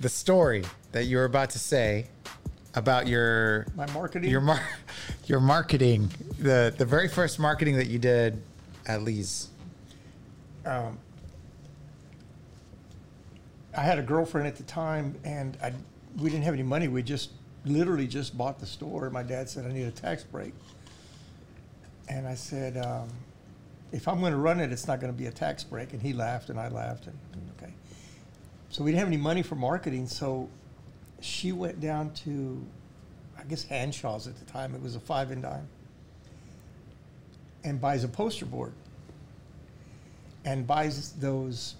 the story that you were about to say about your My marketing. your mar- your marketing the the very first marketing that you did at Lee's. um, I had a girlfriend at the time, and I, we didn't have any money. We just literally just bought the store. My dad said, I need a tax break. And I said, um, if I'm going to run it, it's not going to be a tax break. And he laughed, and I laughed, and okay. So we didn't have any money for marketing, so she went down to, I guess, Hanshaw's at the time. It was a five and dime. And buys a poster board and buys those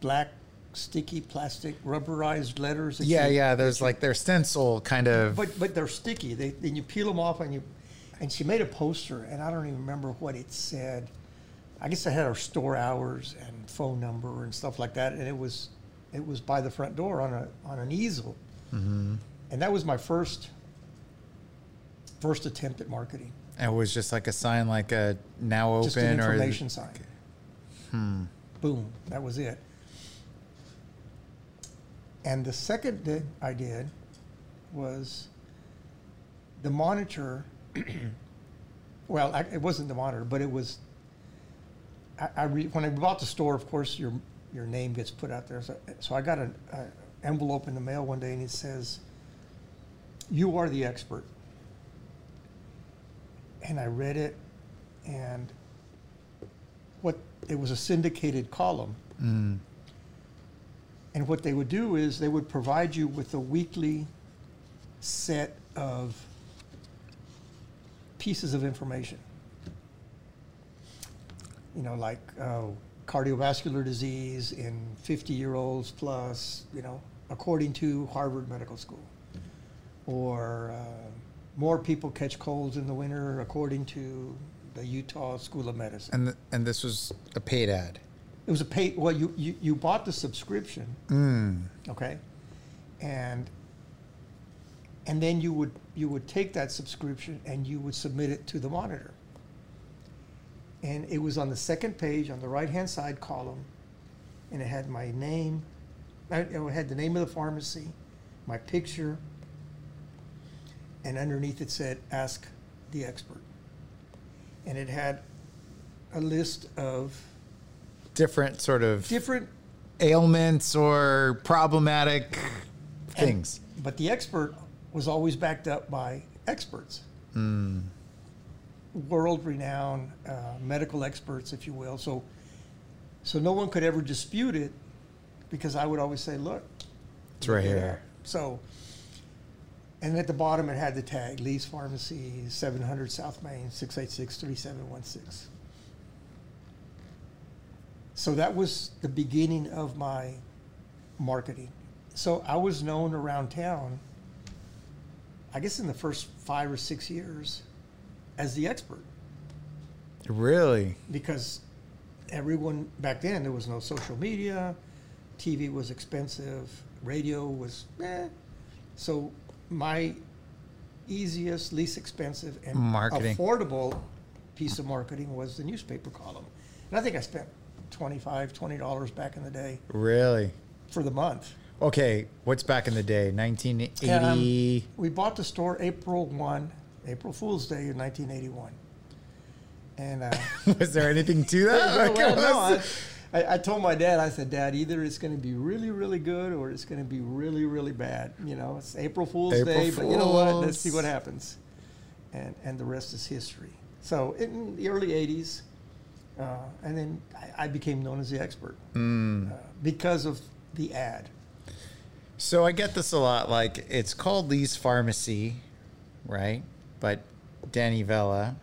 black sticky plastic rubberized letters. that Yeah, you- yeah. There's like their stencil kind of. But but they're sticky. They then you peel them off and you, and she made a poster and I don't even remember what it said. I guess I had our store hours and phone number and stuff like that, and it was it was by the front door on a on an easel, Mm-hmm. and that was my first first attempt at marketing. it was just like a sign, like a now open Just an or information sign. Hmm. Boom, that was it. And the second that I did was the monitor. well, I, it wasn't the monitor, but it was. I, I re, when I bought the store, of course, your your name gets put out there. So, so I got an envelope in the mail one day, and it says, "You are the expert." And I read it, and what it was a syndicated column. Mm. And what they would do is they would provide you with a weekly set of pieces of information. You know, like uh, cardiovascular disease in 50 year olds plus, you know, according to Harvard Medical School. Or uh, more people catch colds in the winter according to the Utah School of Medicine. And th- and this was a paid ad. It was a paid, well, you, you, you bought the subscription Mm. okay and and then you would you would take that subscription and you would submit it to the monitor and it was on the second page on the right hand side column and it had my name uh, it had the name of the pharmacy my picture and underneath it said ask the expert and it had a list of Different sort of different ailments or problematic And- things. but the expert was always backed up by experts, Mm. World renowned uh, medical experts, if you will. So, so no one could ever dispute it because I would always say, look, It's right here. So, and at the bottom it had the tag Lee's Pharmacy, 700 South Main, 686 3716. So that was the beginning of my marketing. So I was known around town, I guess in the first five or six years, as the expert Really? because everyone back then there was no social media, TV was expensive, radio was eh. So my easiest, least expensive, and Marketing. affordable piece of marketing was the newspaper column. And I think I spent 25 $20 back in the day Really? for the month. Okay, what's back in the day? 1980. We bought the store April 1, April Fool's Day in 1981. And uh, was there anything to that? well, no, I, I, I told my dad, I said, Dad, either it's going to be really, really good or it's going to be really, really bad. You know, it's April Fool's April Day, but you know what? Let's see what happens. And, and the rest is history. So in the early 80s, uh, and then I, I became known as the expert Mm. uh, because of the ad. So I get this a lot. Like it's called Lee's Pharmacy, right? But Danny Vela,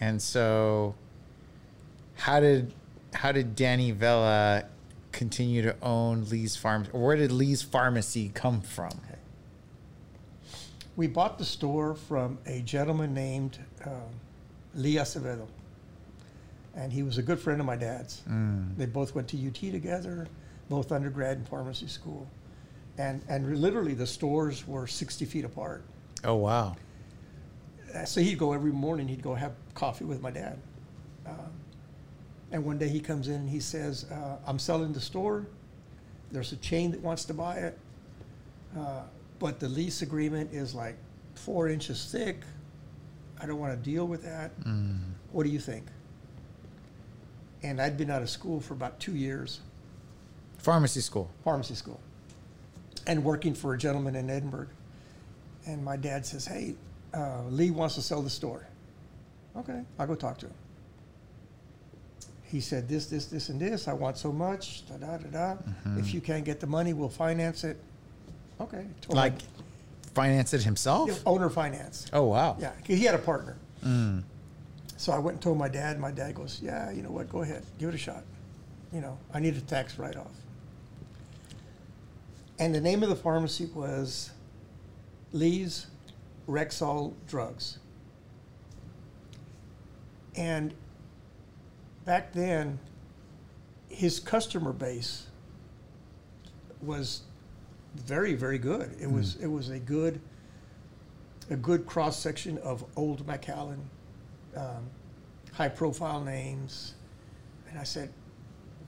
and so how did how did Danny Vela continue to own Lee's Farm? Or where did Lee's Pharmacy come from? We bought the store from a gentleman named um, Lee Acevedo. And he was a good friend of my dad's. Mm. They both went to UT together, both undergrad and pharmacy school. And, and literally, the stores were 60 feet apart. Oh wow! Uh, So he'd go every morning, he'd go have coffee with my dad. Um, and one day he comes in and he says, uh, I'm selling the store. There's a chain that wants to buy it. uh, but the lease agreement is like four inches thick. I don't want to deal with that. Mm. What do you think? And I'd been out of school for about two years, Pharmacy school. pharmacy school, and working for a gentleman in Edinburg. And my dad says, Hey, uh, Lee wants to sell the store. Okay, I'll go talk to him. He said, This, this, this, and this. I want so much. Da da da da. Mm-hmm. If you can't get the money, we'll finance it. Okay. My- Like, finance it himself? Yeah, owner finance. Oh, wow. Yeah, he had a partner. Mm. So I went and told my dad. My dad goes, "Yeah, you know what? Go ahead, give it a shot. You know, I need a tax write-off." And the name of the pharmacy was Lee's Rexall Drugs. And back then, his customer base was very, very good. It was it was a good a good cross section of old McAllen, um, high profile names. And I said,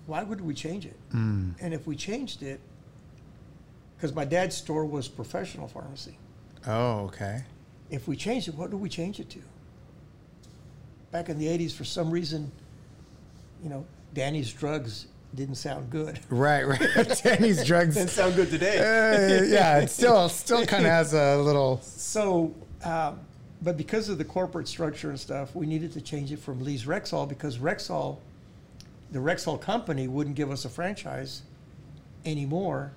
why would we change it? Mm. And if we changed it, because my dad's store was professional pharmacy. Oh, okay. If we changed it, what do we change it to? Back in the 80s, for some reason, you know, Danny's drugs didn't sound good. Right, right. Danny's drugs. Didn't sound good today. Uh, yeah, it still still kind of has a little. So, um, but because of the corporate structure and stuff, we needed to change it from Lee's Rexall because Rexall, the Rexall company, wouldn't give us a franchise anymore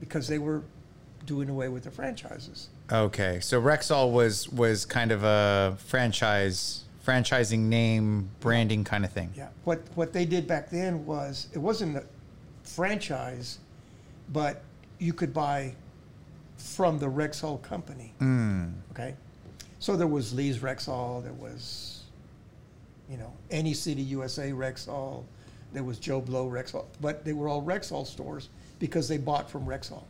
because they were doing away with the franchises. Okay, so Rexall was was kind of a franchise, franchising name, branding kind of thing. Yeah. What what they did back then was it wasn't a franchise, but you could buy from the Rexall company. Mm. Okay. So there was Lee's Rexall, there was, you know, Any City USA Rexall, there was Joe Blow Rexall, but they were all Rexall stores because they bought from Rexall.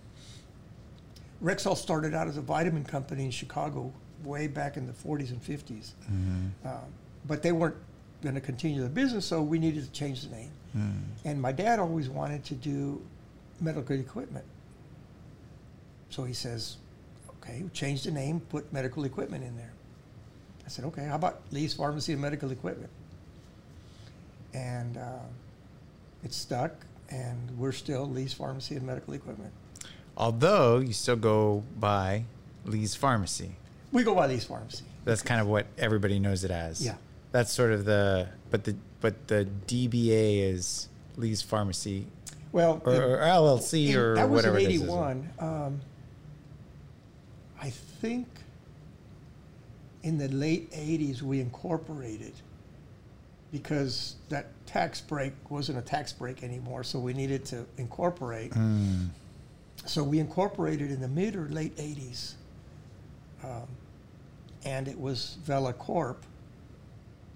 Rexall started out as a vitamin company in Chicago way back in the 40s and 50s. Um, but they weren't going to continue the business, so we needed to change the name. And my dad always wanted to do medical equipment. So he says, okay, change the name, put medical equipment in there. I said, okay, how about Lee's Pharmacy and Medical Equipment? And uh, it stuck, and we're still Lee's Pharmacy and Medical Equipment. Although you still go by Lee's Pharmacy. We go by Lee's Pharmacy. That's kind of what everybody knows it as. Yeah. That's sort of the but the but the DBA is Lee's Pharmacy Well, or, or LLC or that was whatever in '81. Um, I think in the late '80s we incorporated because that tax break wasn't a tax break anymore, so we needed to incorporate. Mm. So we incorporated in the mid or late '80s, um, and it was Vela Corp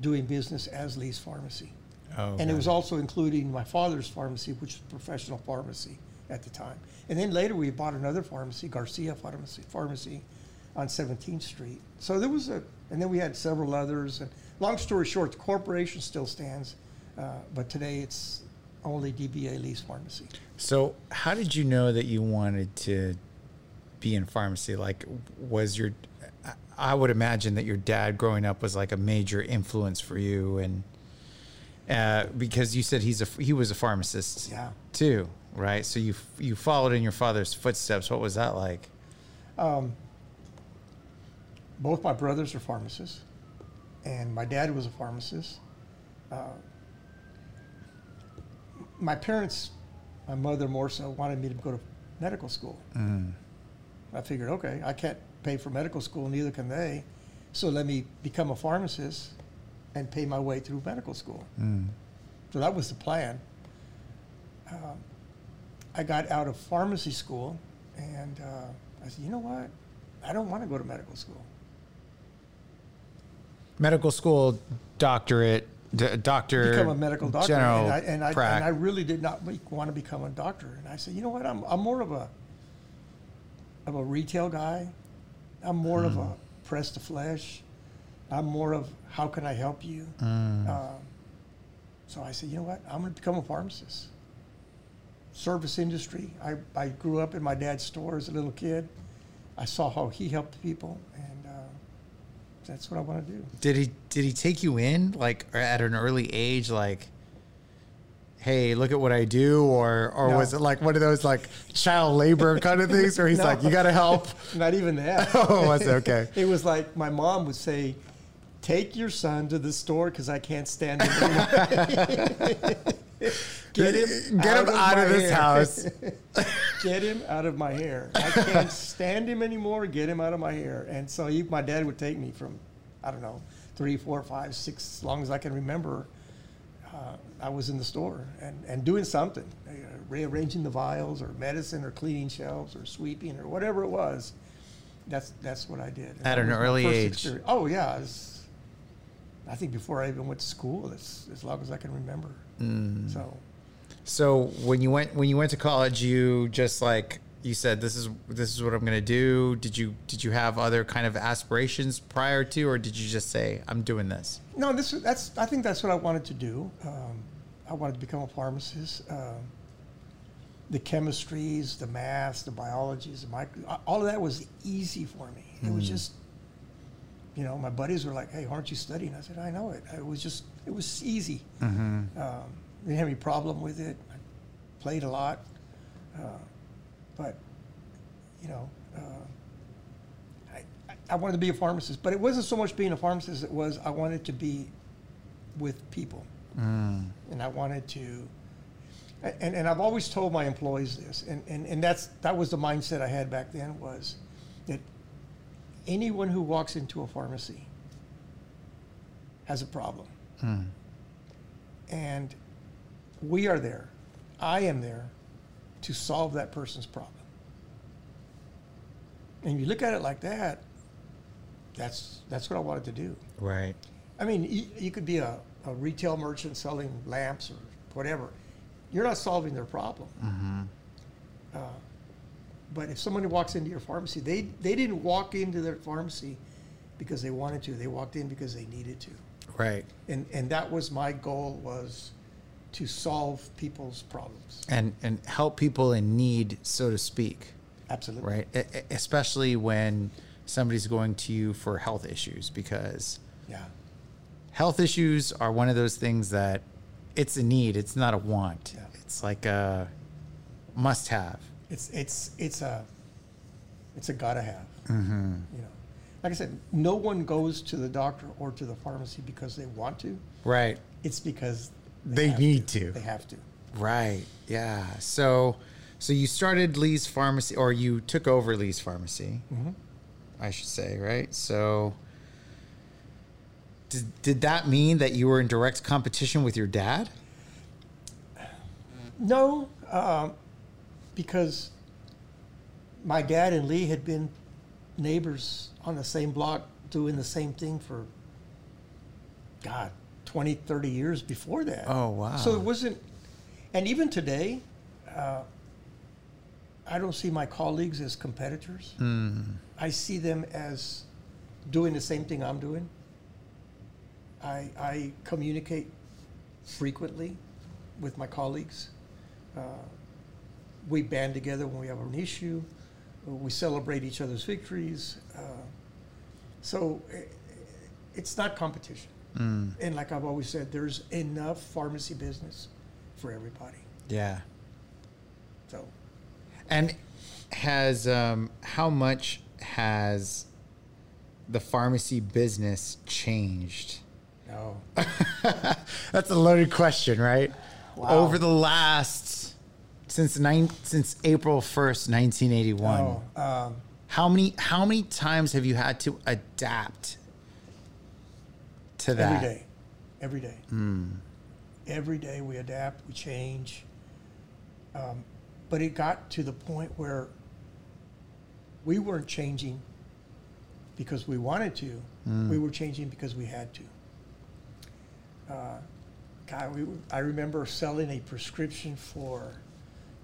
doing business as Lee's Pharmacy. Oh, And it was also including my father's pharmacy, which was professional pharmacy at the time. And then later we bought another pharmacy, Garcia Pharmacy, Pharmacy on 17th Street. So there was a, and then we had several others. And long story short, the corporation still stands, uh, but today it's only DBA Lee's Pharmacy. So, how did you know that you wanted to be in pharmacy? Like, was your, I- would imagine that your dad growing up was like a major influence for you, and uh, because you said he's a he was a pharmacist Yeah. too, right? So you you followed in your father's footsteps. What was that like? Um, both my brothers are pharmacists, and my dad was a pharmacist. Uh, my parents, my mother more so, wanted me to go to medical school. Mm. I figured, okay, I can't pay for medical school, neither can they. So let me become a pharmacist and pay my way through medical school. Mm. So that was the plan. Um, I got out of pharmacy school and uh, I said, you know what? I don't want to go to medical school. Medical school, doctorate, d- doctor, Become a medical doctor. general and, I, and, I, and I really did not want to become a doctor. And I said, you know what? I'm, I'm more of a, of a retail guy. I'm more of a press to flesh. I'm more of how can I help you? Mm. Um, so I said, you know what? I'm going to become a pharmacist. service industry. I, I grew up in my dad's store as a little kid. I saw how he helped people, and that's what I want to do. Did he did he take you in like at an early age like hey, look at what I do or or No. was it like one of those like child labor kind of things where he's No. like you got to help? Not even that. Oh, was it? Okay. It was like my mom would say, "Take your son to the store because I can't stand him anymore." Get him, Get him out of this hair. house. Get him out of my hair. I can't stand him anymore. Get him out of my hair. And so he, my dad would take me from, I don't know, three, four, five, six, as long as I can remember. Uh, I was in the store and, and doing something, uh, rearranging the vials or medicine or cleaning shelves or sweeping or whatever it was. That's that's what I did. And At an early age. experience. Oh yeah, it's, I think before I even went to school, as as long as I can remember. Mm. So So when you went when you went to college, you just like you said this is this is what I'm going to do. Did you did you have other kind of aspirations prior to or did you just say I'm doing this? No, this that's. I think that's what I wanted to do. Um, I wanted to become a pharmacist. Um, the chemistries, the maths, the biologies, the micro, all of that was easy for me. It was just, you know, my buddies were like, "Hey, aren't you studying?" I said, "I know it." It was just, it was easy. Um, didn't have any problem with it. I played a lot, uh, but you know. Uh, I, I wanted to be a pharmacist, but it wasn't so much being a pharmacist. It was I wanted to be with people, and I wanted to. And, and I've always told my employees this, and, and, and that's that was the mindset I had back then was that anyone who walks into a pharmacy has a problem, and we are there. I am there to solve that person's problem. And you look at it like that, that's that's what I wanted to do. Right. I mean, you, you could be a, a retail merchant selling lamps or whatever. You're not solving their problem. Uh, but if somebody walks into your pharmacy, they, they didn't walk into their pharmacy because they wanted to. They walked in because they needed to. Right. And, and that was my goal was to solve people's problems. And and help people in need, so to speak. Absolutely. Right. E- especially when somebody's going to you for health issues because Yeah. health issues are one of those things that it's a need, it's not a want. Yeah. It's like a must have. It's it's it's a it's a gotta have. Mm-hmm. You know, like I said, no one goes to the doctor or to the pharmacy because they want to. Right. It's because They have need to. They have to. Right. Yeah. So so you started Lee's Pharmacy or you took over Lee's Pharmacy. I should say, right? So did, did that mean that you were in direct competition with your dad? No, um, because my dad and Lee had been neighbors on the same block doing the same thing for, God, 20, 30 years before that. Oh, wow. So it wasn't, and even today, uh, I don't see my colleagues as competitors. I see them as doing the same thing I'm doing. I, I communicate frequently with my colleagues. Uh, we band together when we have an issue. We celebrate each other's victories. Uh, so i- i- it's not competition. And like I've always said, there's enough pharmacy business for everybody. Yeah. So And has um, how much has the pharmacy business changed? no, That's a loaded question, right? Wow. Over the last since nine since April first, nineteen eighty one. no. Um, How many how many times have you had to adapt to that? Every day. Every day. Every day we adapt, we change. Um, but it got to the point where we weren't changing because we wanted to. We were changing because we had to. Uh, God, we, I remember selling a prescription for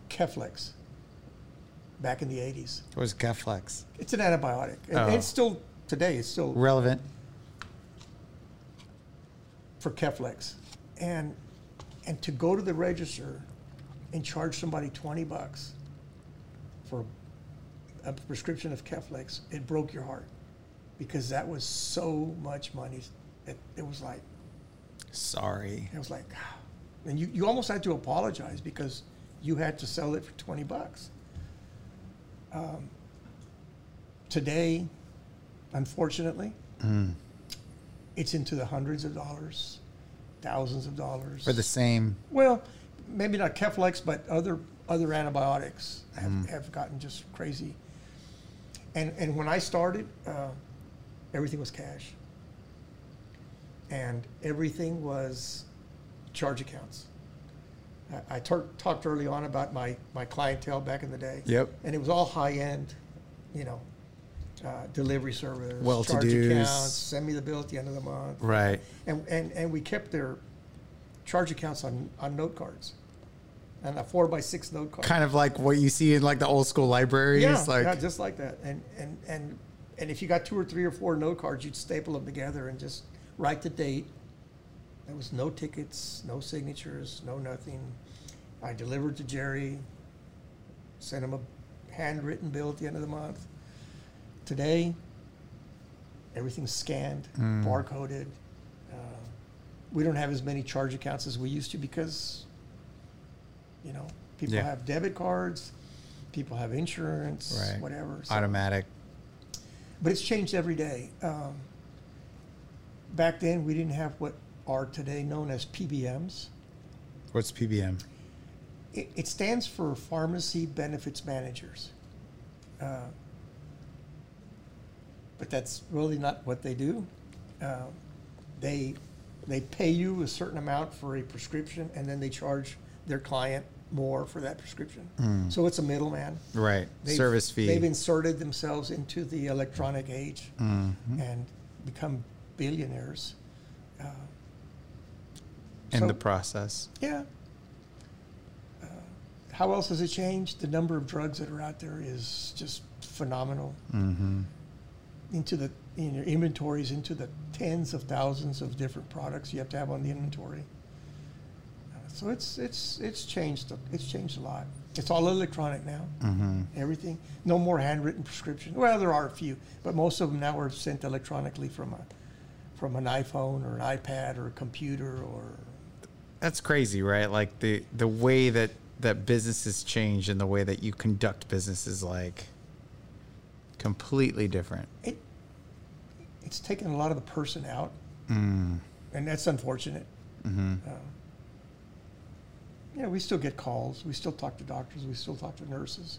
Keflex back in the 80s. What was Keflex? It's an antibiotic. And Oh. it's still, today, it's still Relevant. for Keflex. And, and to go to the register and charge somebody 20 bucks for a prescription of Keflex, it broke your heart because that was so much money. It, it was like, Sorry. it was like, ah. and you, you almost had to apologize because you had to sell it for 20 bucks. Um, today, unfortunately, it's into the hundreds of dollars, thousands of dollars. For the same. Well, maybe not Keflex, but other other antibiotics have, have gotten just crazy. And and when I started, uh, everything was cash, and everything was charge accounts. I, I talked early on about my my clientele back in the day. Yep. And it was all high end, you know, uh, delivery service, Well-to-dos. accounts, send me the bill at the end of the month Right. and, and, and we kept their charge accounts on, on note cards and a four by six note card. Kind of like what you see in like the old school libraries. yeah, like yeah, just like that. And, and, and, and if you got two or three or four note cards, you'd staple them together and just write the date. There was no tickets, no signatures, no nothing. I delivered to Jerry, sent him a handwritten bill at the end of the month. Today, everything's scanned, barcoded. Uh, we don't have as many charge accounts as we used to because, you know, people Yeah. have debit cards, people have insurance, Right. whatever. So- automatic. but it's changed every day. Um, back then, we didn't have what are today known as PBMs. What's PBM? It, it stands for Pharmacy Benefits Managers. Uh, but that's really not what they do. Uh, they they pay you a certain amount for a prescription, and then they charge their client more for that prescription. So it's a middleman. Right. They've- Service fee. They've inserted themselves into the electronic age Mm-hmm. and become billionaires. In so- the process. yeah. Uh, how else has it changed? The number of drugs that are out there is just phenomenal. Mm-hmm. Into the in your inventories, into the tens of thousands of different products you have to have on the inventory. Uh, so it's it's it's changed. It's changed a lot. It's all electronic now. Mm-hmm. everything. No more handwritten prescription. Well, there are a few, but most of them now are sent electronically from a from an iPhone or an iPad or a computer or That's crazy, right? Like the the way that that businesses change and the way that you conduct business is like completely different. it. It's taken a lot of the person out, Mm. and that's unfortunate. Mm-hmm. Uh, yeah, we still get calls. We still talk to doctors. We still talk to nurses.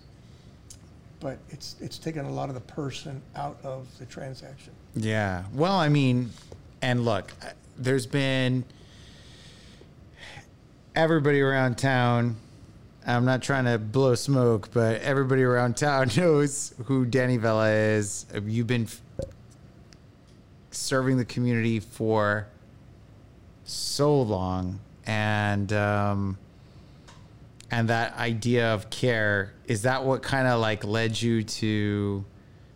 But it's it's taken a lot of the person out of the transaction. Yeah. Well, I mean, and look, uh, there's been everybody around town. I'm not trying to blow smoke, but everybody around town knows who Danny Vela is. You've been f- serving the community for so long, and um, and that idea of care is that what kind of like led you to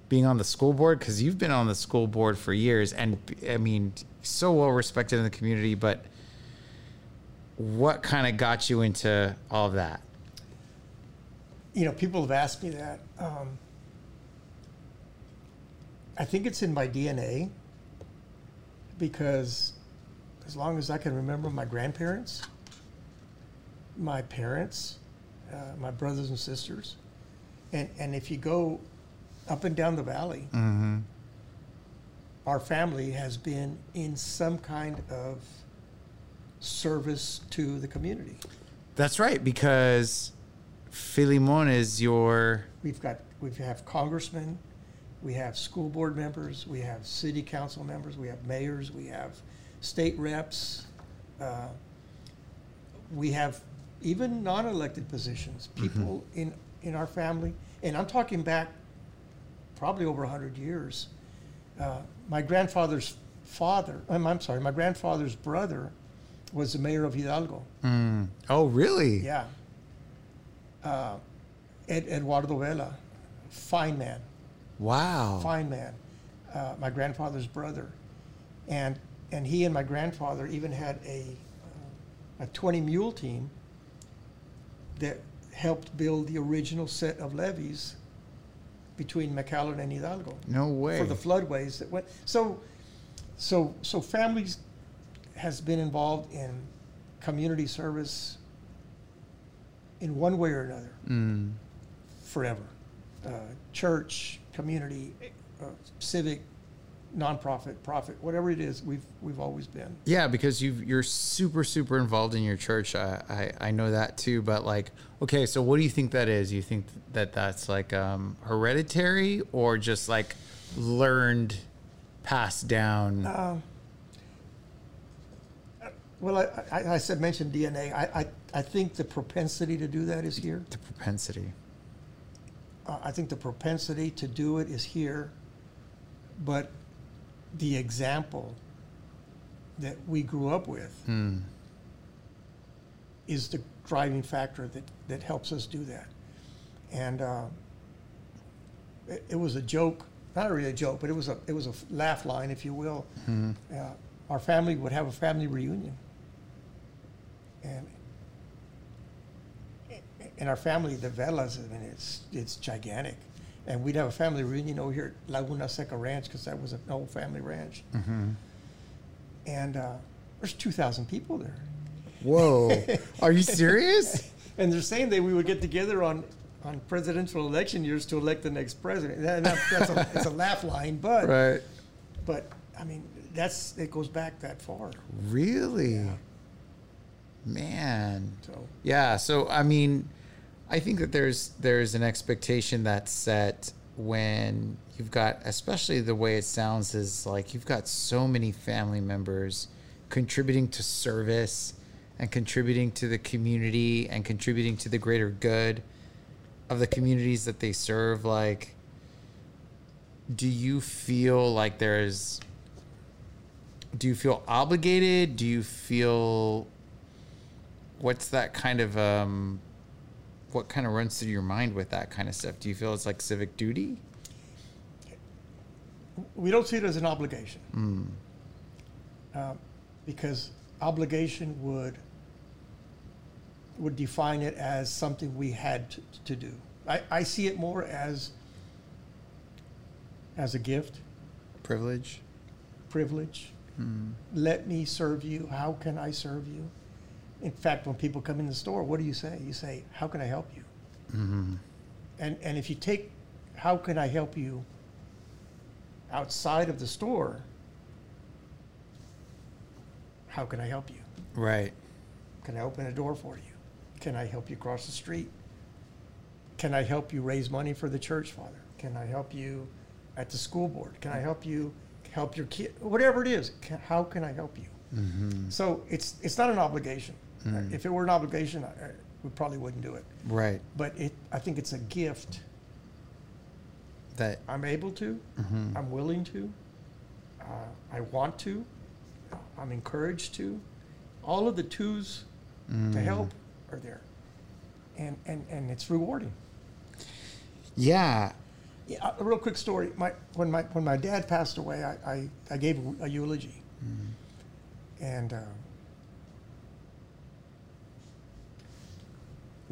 being on the school board because you've been on the school board for years and i mean so well respected in the community but what kind of got you into all of that you know, people have asked me that. Um, I think it's in my DNA because as long as I can remember my grandparents, my parents, uh, my brothers and sisters, and, and if you go up and down the valley, mm-hmm. our family has been in some kind of service to the community. that's right because Filemon is your We've got, we have congressmen, we have school board members, we have city council members, we have mayors, we have state reps. uh, We have even non-elected positions, people in, in our family, and I'm talking back probably over hundred years. Uh, My grandfather's father, I'm, I'm sorry, my grandfather's brother was the mayor of Hidalgo. mm. oh really Yeah. Uh, Ed, Eduardo Vela, fine man, wow fine man. Uh, my grandfather's brother, and and he and my grandfather even had a a twenty mule team that helped build the original set of levees between McAllen and Hidalgo No way. for the floodways that went. So, so, so families has been involved in community service in one way or another Mm. forever. Uh, church, community, uh, civic, nonprofit, profit, whatever it is, we've we've always been. Yeah, because you you're super super involved in your church. I, I I know that too. But like, okay, so what do you think that is? You think that that's like um, hereditary or just like learned, passed down? Um, well, I, I, I said mentioned DNA. I, I I think the propensity to do that is here. the propensity. Uh, I think the propensity to do it is here, but the example that we grew up with Hmm. is the driving factor that, that helps us do that. And uh, it, it was a joke, not really a joke, but it was a it was a laugh line, if you will. Hmm. Uh, our family would have a family reunion, and in our family, the Velas, I mean, it's it's gigantic, and we'd have a family reunion over here at Laguna Seca Ranch because that was an old family ranch, Mm-hmm. and uh, there's two thousand people there. Whoa, are you serious? And they're saying that we would get together on, on presidential election years to elect the next president. That- that's a, it's a laugh line, but right. but I mean that's it goes back that far. Really? Yeah. Man. So Yeah, so I mean, I think that there's there's an expectation that's set when you've got especially the way it sounds is like you've got so many family members contributing to service and contributing to the community and contributing to the greater good of the communities that they serve like do you feel like there's do you feel obligated do you feel what's that kind of um what kind of runs through your mind with that kind of stuff do you feel it's like civic duty we don't see it as an obligation mm. uh, because obligation would would define it as something we had to, to do. I, I see it more as as a gift, privilege privilege. mm. let me serve you. How can I serve you? In fact, when people come in the store, what do you say? You say, How can I help you? hmm And, and if you take, How can I help you outside of the store? How can I help you? right Can I open a door for you? Can I help you cross the street? Can I help you raise money for the church, Father? Can I help you at the school board? Can I help you help your kid? Whatever it is, can, how can I help you? hmm So it's it's not an obligation. Mm. If it were an obligation, I, we probably wouldn't do it. right But it, I think it's a gift. that I'm able to. mhm. I'm willing to. Uh, I want to. I'm encouraged to. All of the twos to Mm. help are there, and and and it's rewarding. yeah Yeah, a real quick story. My when my when my dad passed away, I I, I gave a, eulogy, Mm. and uh,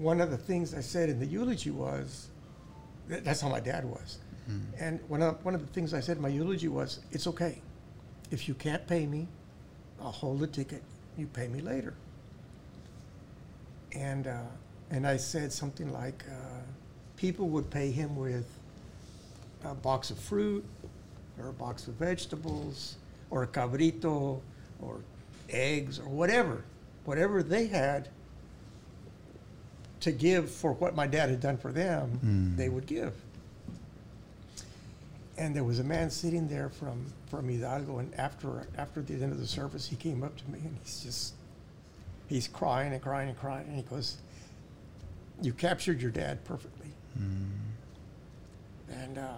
one of the things I said in the eulogy was, that, that's how my dad was, Mm. and one of one of the things I said in my eulogy was, it's okay, if you can't pay me, I'll hold the ticket. You pay me later. And uh, and I said something like, uh, people would pay him with a box of fruit, or a box of vegetables, or a cabrito, or eggs, or whatever, whatever they had to give for what my dad had done for them, Mm. they would give. And there was a man sitting there from, from Hidalgo, and after after the end of the service, he came up to me and he's just he's crying and crying and crying, and he goes, "You captured your dad perfectly." Mm. and uh,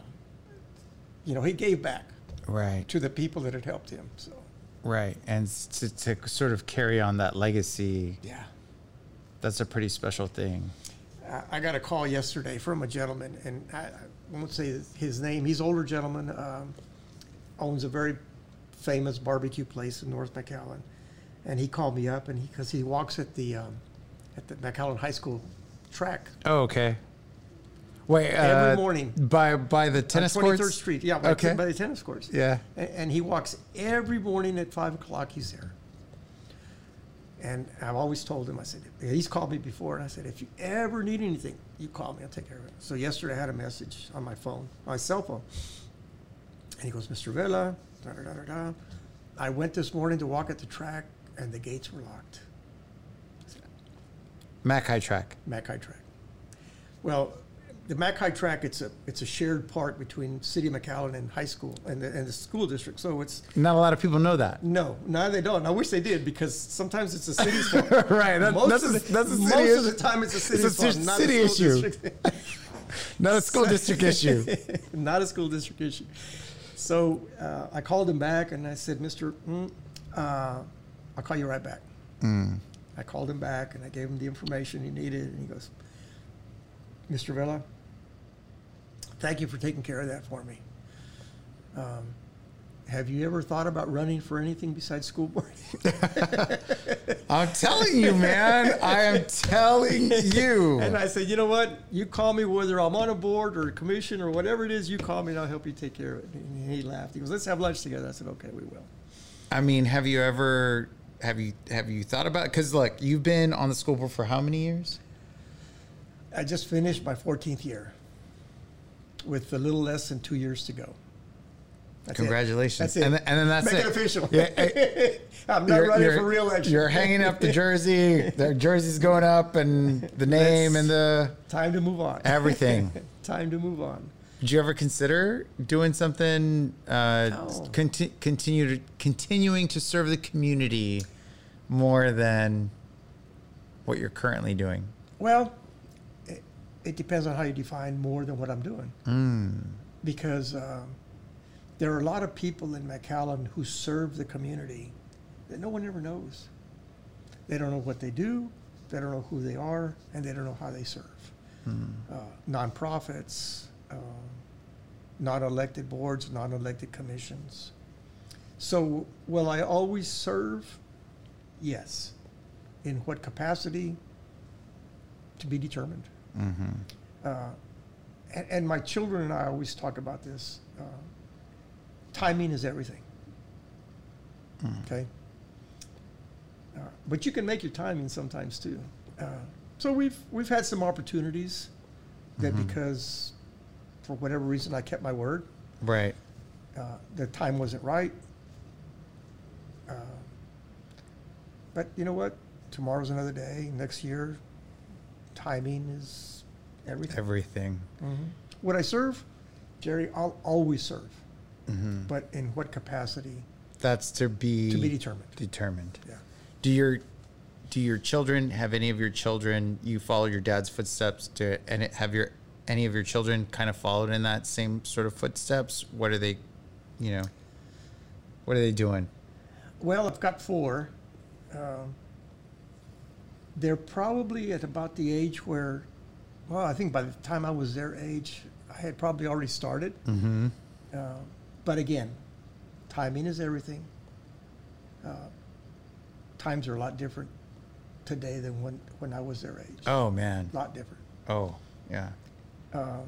you know he gave back right to the people that had helped him. So right and to, to sort of carry on that legacy yeah, that's a pretty special thing I, I got a call yesterday from a gentleman, and I, I won't say his name. He's an older gentleman, um, owns a very famous barbecue place in North McAllen, and he called me up, and he because he walks at the um, at the McAllen High School track Oh, okay. Wait. every uh, morning. by by the tennis on 23rd. Street. Yeah, by, Okay. by the tennis courts. Yeah. And, and he walks every morning at five o'clock. He's there. And I've always told him, I said, he's called me before, and I said, if you ever need anything, you call me. I'll take care of it. So yesterday I had a message on my phone, my cell phone, and he goes, Mr. Vela, da da da da da. I went this morning to walk at the track, and the gates were locked. Mac High Track. Mac High Track. Well, the Mac High Track, it's a it's a shared part between City of McAllen and high school and the, and the school district. So it's Not a lot of people know that. no, no, they don't. I wish they did because sometimes it's a city's fault. right. That, most that's of the, that's a most city of the time it's a city's It's a fault, not city a school issue. district. Not a school district issue. not a school district issue. So uh, I called him back and I said, Mister, mm, uh, I'll call you right back. I called him back and I gave him the information he needed, and he goes, Mr. Vela, thank you for taking care of that for me. Um, have you ever thought about running for anything besides school board? I'm telling you, man. I am telling you. and I said, you know what? You call me whether I'm on a board or a commission or whatever it is. You call me and I'll help you take care of it. And he laughed. He goes, let's have lunch together. I said, okay, we will. I mean, have you ever have you have you thought about? Because look, you've been on the school board for how many years? I just finished my 14th year with a little less than two years to go. That's it. Congratulations. That's it. And, then- and then that's Make it. it official. Yeah, eh, I'm not you're- running for reelection. You're hanging up the jersey. The jersey's going up, and the name and the Time to move on. everything. Time to move on. Did you ever consider doing something? Uh, No. conti- continue to, continuing to serve the community more than what you're currently doing. Well, it, depends on how you define more than what I'm doing. Mm. Because um, there are a lot of people in McAllen who serve the community that no one ever knows. They don't know what they do, they don't know who they are, and they don't know how they serve. Uh, nonprofits, um, non-elected boards, non-elected commissions. So will I always serve? Yes. In what capacity? To be determined. Mm-hmm. Uh, and, and my children and I always talk about this. Uh, timing is everything. Okay. Uh, but you can make your timing sometimes too. Uh, so we've we've had some opportunities that because for whatever reason I kept my word. Right. Uh, the time wasn't right. Uh, but you know what? Tomorrow's another day. Next year, timing is everything. Everything. Mhm. Would I serve? Jerry, I'll always serve. Mm-hmm. But in what capacity? That's to be To be determined. determined. Yeah. Do your do your children have any of your children you follow your dad's footsteps to and have your any of your children kind of followed in that same sort of footsteps? What are they, you know, what are they doing? Well, I've got four. Um, they're probably at about the age where, well, I think by the time I was their age, I had probably already started. Mm-hmm. Uh, but again, timing is everything. Uh, times are a lot different today than when, when I was their age. Oh man. A lot different. Oh yeah. Um,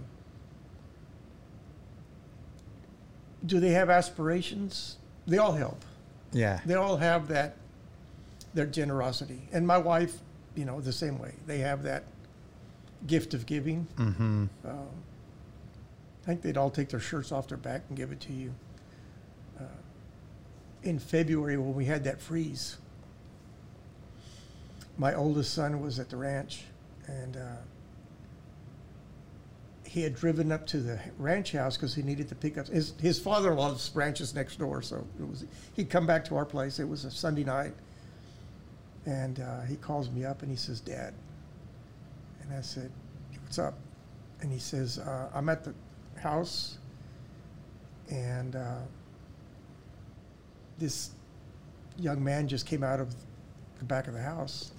do they have aspirations? They all help. Yeah. They all have that, their generosity. And my wife, you know, the same way. They have that gift of giving. Mm-hmm. Um, I think they'd all take their shirts off their back and give it to you. Uh, in February, when we had that freeze, my oldest son was at the ranch, and uh, he had driven up to the ranch house because he needed to pick up his his father-in-law's ranch is next door, so it was he'd come back to our place. It was a Sunday night, and uh, he calls me up and he says, "Dad," and I said, "What's up?" And he says, uh, "I'm at the house, and uh, this young man just came out of the back of the house."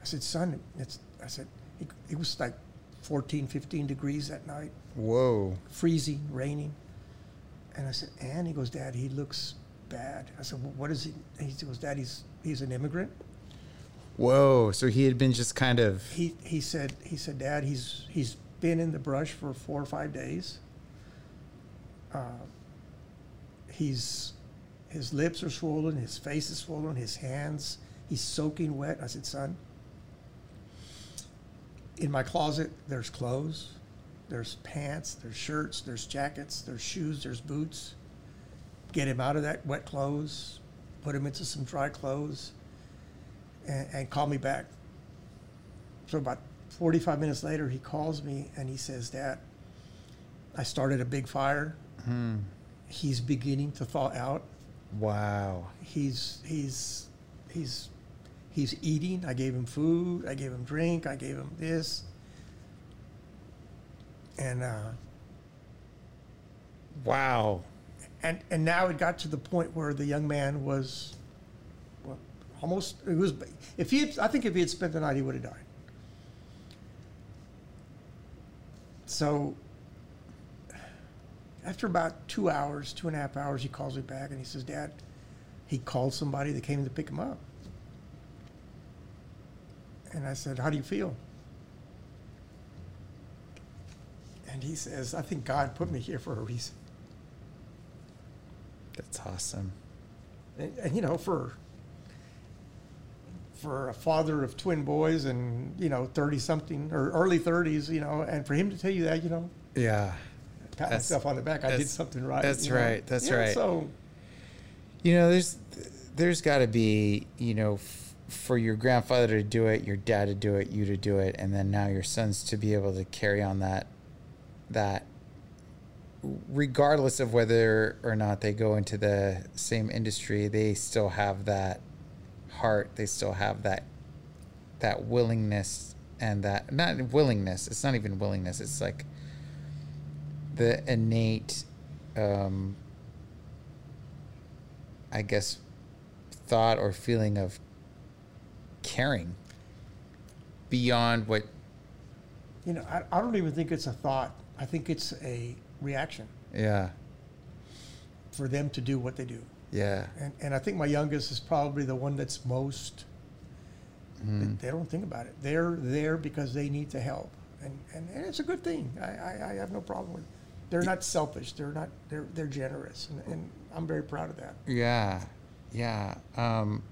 I said, "Son, it's," I said, it, it was like 14, 15 degrees that night, Whoa. freezing, raining. And I said, and he goes, Dad, he looks bad. I said, well, what is he? He goes, Dad, he's, he's an immigrant. Whoa! So he had been just kind of He he said he said, Dad, he's he's been in the brush for four or five days. Uh, he's his lips are swollen, his face is swollen, his hands he's soaking wet. I said, Son, in my closet there's clothes, there's pants, there's shirts, there's jackets, there's shoes, there's boots. Get him out of that wet clothes, put him into some dry clothes, and, and call me back. So about 45 minutes later, he calls me and he says, Dad, I started a big fire. He's beginning to thaw out. wow. He's he's he's he's eating. I gave him food. I gave him drink. I gave him this. And uh, Wow. and and now it got to the point where the young man was almost it was if he had, I think if he had spent the night he would have died. So after about two hours, two and a half hours, he calls me back and he says, Dad, he called somebody that came to pick him up. And I said, How do you feel? And he says, I think God put me here for a reason. That's awesome. and, and, you know for for a father of twin boys and you know 30 something or early 30s you know and for him to tell you that you know Yeah. pat That's- myself on the back i did something right that's you know? right, that's Yeah, right. so You know, there's there's got to be, you know, f- for your grandfather to do it, your dad to do it, you to do it, and then now your sons to be able to carry on that that regardless of whether or not they go into the same industry, they still have that heart, they still have that that willingness and that not willingness, it's not even willingness, it's like the innate um I guess, thought or feeling of caring beyond what. you know I, I don't even think it's a thought i think it's a reaction Yeah, for them to do what they do yeah, and, and i think my youngest is probably the one that's most Mm. they don't think about it they're there because they need to help and, and, and it's a good thing I, I, I have no problem with it they're not selfish they're not they're, they're generous and, and i'm very proud of that yeah, yeah. Um,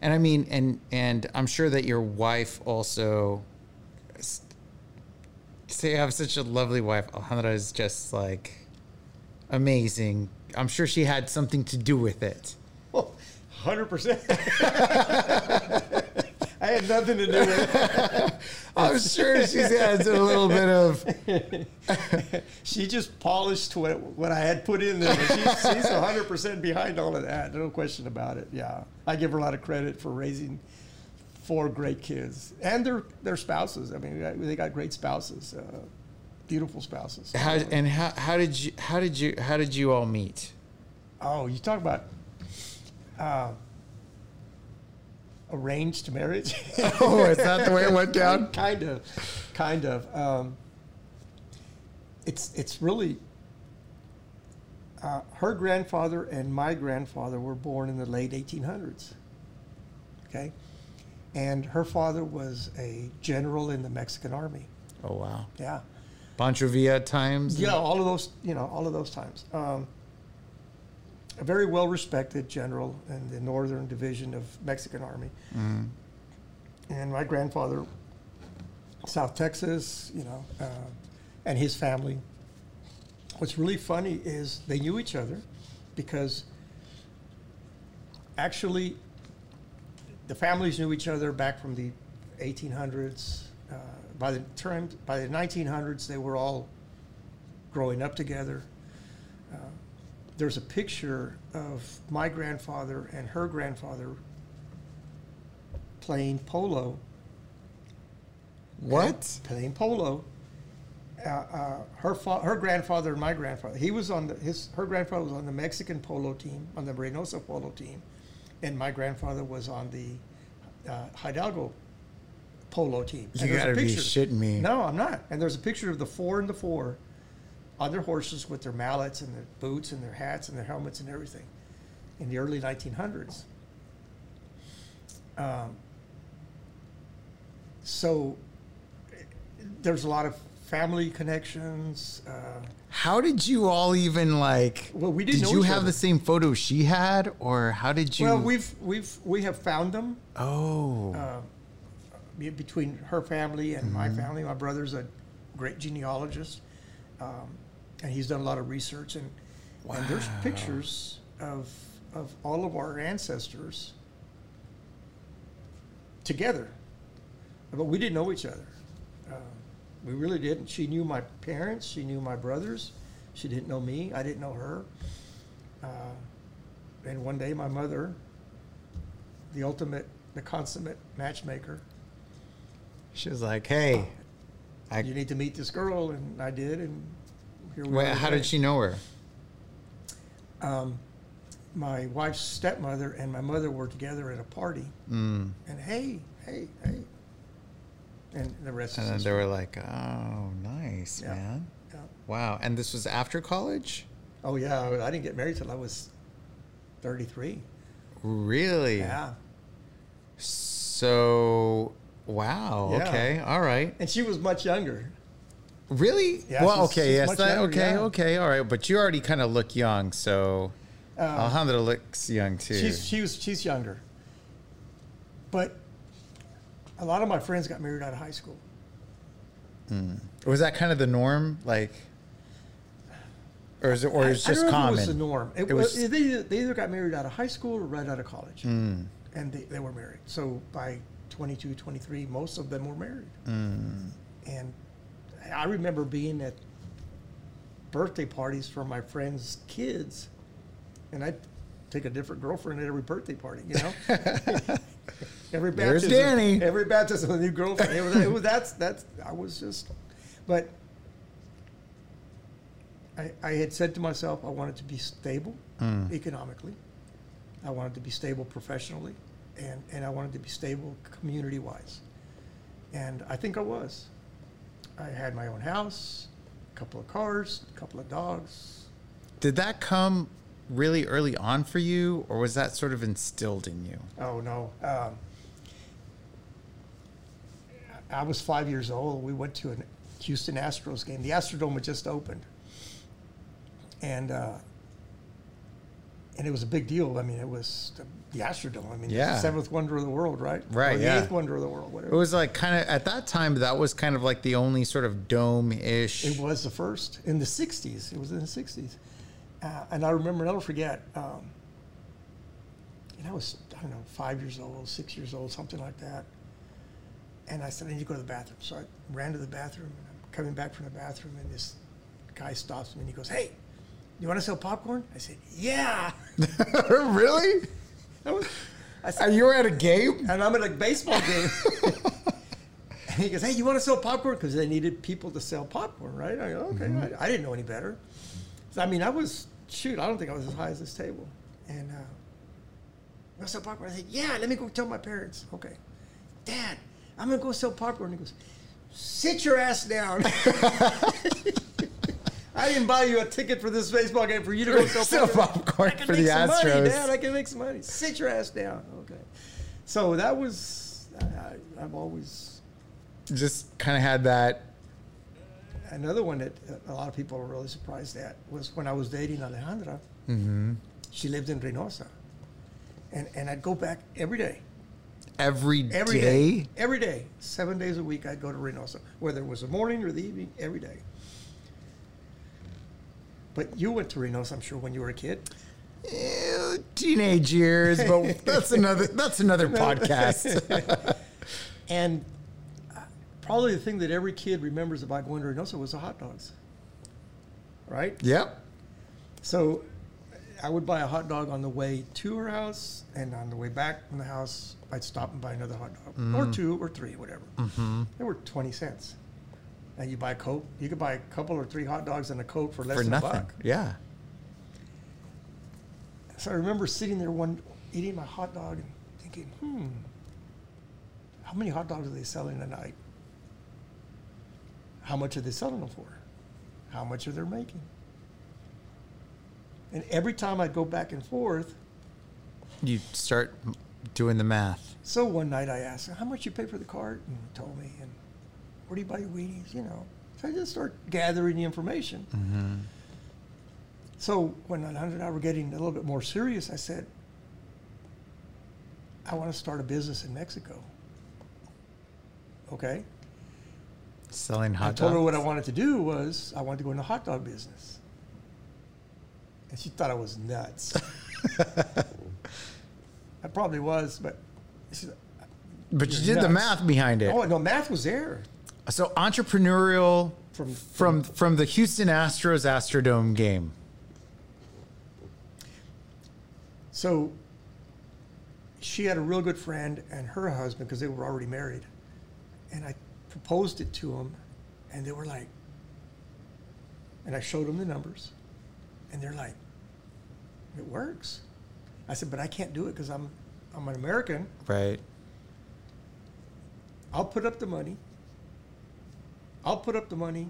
and I mean, and and I'm sure that your wife also. Say, you have such a lovely wife. Alejandra is just like amazing. I'm sure she had something to do with it. Oh, 100%. I had nothing to do with it. I'm sure she has a little bit of. She just polished what, what I had put in there. But she's, she's 100% behind all of that. No question about it. Yeah. I give her a lot of credit for raising four great kids and their, their spouses. I mean, they got great spouses, uh, beautiful spouses. How and how how did you how did you how did you all meet? Oh, you talk about uh, arranged marriage. Oh, is that the way it went down? kind of, kind of. Um, it's it's really. Uh, her grandfather and my grandfather were born in the late 1800s. Okay, and her father was a general in the Mexican army. Oh wow, Yeah, Pancho Villa times. yeah, all of those, you know, all of those times. Um, a very well respected general in the Northern Division of Mexican Army. Mhm. And my grandfather, South Texas, you know, uh, and his family. What's really funny is they knew each other because actually the families knew each other back from the 1800s. By the term, by the 1900s, they were all growing up together. Uh, there's a picture of my grandfather and her grandfather playing polo. What? Playing polo. Uh, uh, her fa- her grandfather and my grandfather. He was on the his her grandfather was on the Mexican polo team on the Reynosa polo team, and my grandfather was on the uh, Hidalgo polo team. You And there's a gotta be shitting me. No, I'm not. And there's a picture of the four and the four on their horses with their mallets and their boots and their hats and their helmets and everything in the early 1900s. Um, so there's a lot of family connections. Uh, How did you all even like? Well, we didn't Did you have other. the same photo she had, or how did you? well, we've we've we have found them Oh. uh, between her family and my family. My brother's a great genealogist, um, and he's done a lot of research. and And there's pictures of of all of our ancestors together, but we didn't know each other. Uh, we really didn't. She knew my parents. She knew my brothers. She didn't know me. I didn't know her. Uh, and one day, my mother, the ultimate, the consummate matchmaker, she was like, "Hey, I, you need to meet this girl, and I did, and here we wait, are. how today. did she know her?" Um, my wife's stepmother and my mother were together at a party, Mm. and hey, hey, hey, and the rest And then they were like, "Oh, nice, Yeah. man. Yeah. Wow." And this was after college. Oh yeah, I I didn't get married till I was thirty-three. Really? Yeah, So, wow. Yeah. Okay. All right. and she was much younger. Really? Yeah, well, she's- okay. she's yes. That, younger, okay. yeah. Okay. All right. But you already kind of look young, so Uh, Alejandra looks young too. she's she was she's younger, but a lot of my friends got married out of high school. was that kind of the norm, like, or is it, or is I- just don't know if common? It was the norm. It, It was, was- they, either- they either got married out of high school or right out of college, Mm, and they, they were married. So by 22, 23, most of them were married. mm. And I remember being at birthday parties for my friends' kids, and I'd take a different girlfriend at every birthday party, you know? every There's baptism, Danny. Every baptism, a new girlfriend. It was, it was, that's, that's, I was just, but I, I had said to myself, I wanted to be stable Mm. economically. I wanted to be stable professionally, and, and I wanted to be stable community wise. And I think I was. I had my own house, a couple of cars, a couple of dogs. Did that come really early on for you, or was that sort of instilled in you? Oh no. Um, I was five years old. We went to a Houston Astros game. The Astrodome had just opened, and uh, and it was a big deal. I mean, it was the, Astrodome. I mean, Yeah. the seventh wonder of the world, right? Right, Or the yeah. eighth wonder of the world, It was like kind of at that time. That was kind of like the only sort of dome-ish. It was the first in the '60s. It was in the '60s, uh, and I remember. I'll never forget. Um, and I was I don't know five years old, six years old, something like that. And I said, I need to go to the bathroom. So I ran to the bathroom. And I'm coming back from the bathroom, and this guy stops me and he goes, "Hey, you want to sell popcorn?" I said, "Yeah." really? I I And you were at a game? and I'm at a baseball game. and he goes, "Hey, you want to sell popcorn?" Because they needed people to sell popcorn, right? I go, "Okay." Mm-hmm. I, I didn't know any better. So, I mean, I was shoot. I don't think I was as high as this table. And uh, "You want to sell popcorn?" I said, "Yeah." Let me go tell my parents. Okay, Dad, I'm gonna go sell popcorn. He goes, "Sit your ass down." I didn't buy you a ticket for this baseball game for you to go sell Sell popcorn. popcorn I can for make the some money, Astros. Dad. I can make some money. Sit your ass down. Okay. So that was, I, I've always, Just kind of had that. another one that a lot of people were really surprised at was when I was dating Alejandra. Mm-hmm. She lived in Reynosa. And, and I'd go back every day. Every Every day? day. Every day. Seven days a week, I'd go to Reynosa, whether it was the morning or the evening, every day. But you went to Reynosa, I'm sure, when you were a kid. Eh, teenage years, but that's another that's another podcast. And uh, probably the thing that every kid remembers about going to Reynosa was the hot dogs. Right? yep. So I would buy a hot dog on the way to her house, and on the way back from the house, I'd stop and buy another hot dog, or two, or three, whatever. Mm-hmm. They were 20 cents. Now you buy a Coke, you could buy a couple or three hot dogs and a Coke for less For than nothing. a buck. Yeah. So I remember sitting there one eating my hot dog and thinking, hmm, how many hot dogs are they selling a night? How much are they selling them for? How much are they making? And every time I'd go back and forth, You start Doing the math. So one night I asked, "How much you pay for the cart?" And he told me, and where do you buy your weenies? You know. So I just start gathering the information. Mm-hmm. So when Alejandra and I were getting a little bit more serious, I said, "I want to start a business in Mexico." Okay. Selling hot I hot told her what I wanted to do was I wanted to go in the hot dog business. And she thought I was nuts. I probably was, but she said, But you did the math behind it. oh no, math was there. So entrepreneurial From- from from the Houston Astros Astrodome game. So she had a real good friend and her husband because they were already married. And I proposed it to them and they were like, and I showed them the numbers and they're like, it works. I said, but I can't do it because I'm, I'm an American. Right. I'll put up the money. I'll put up the money.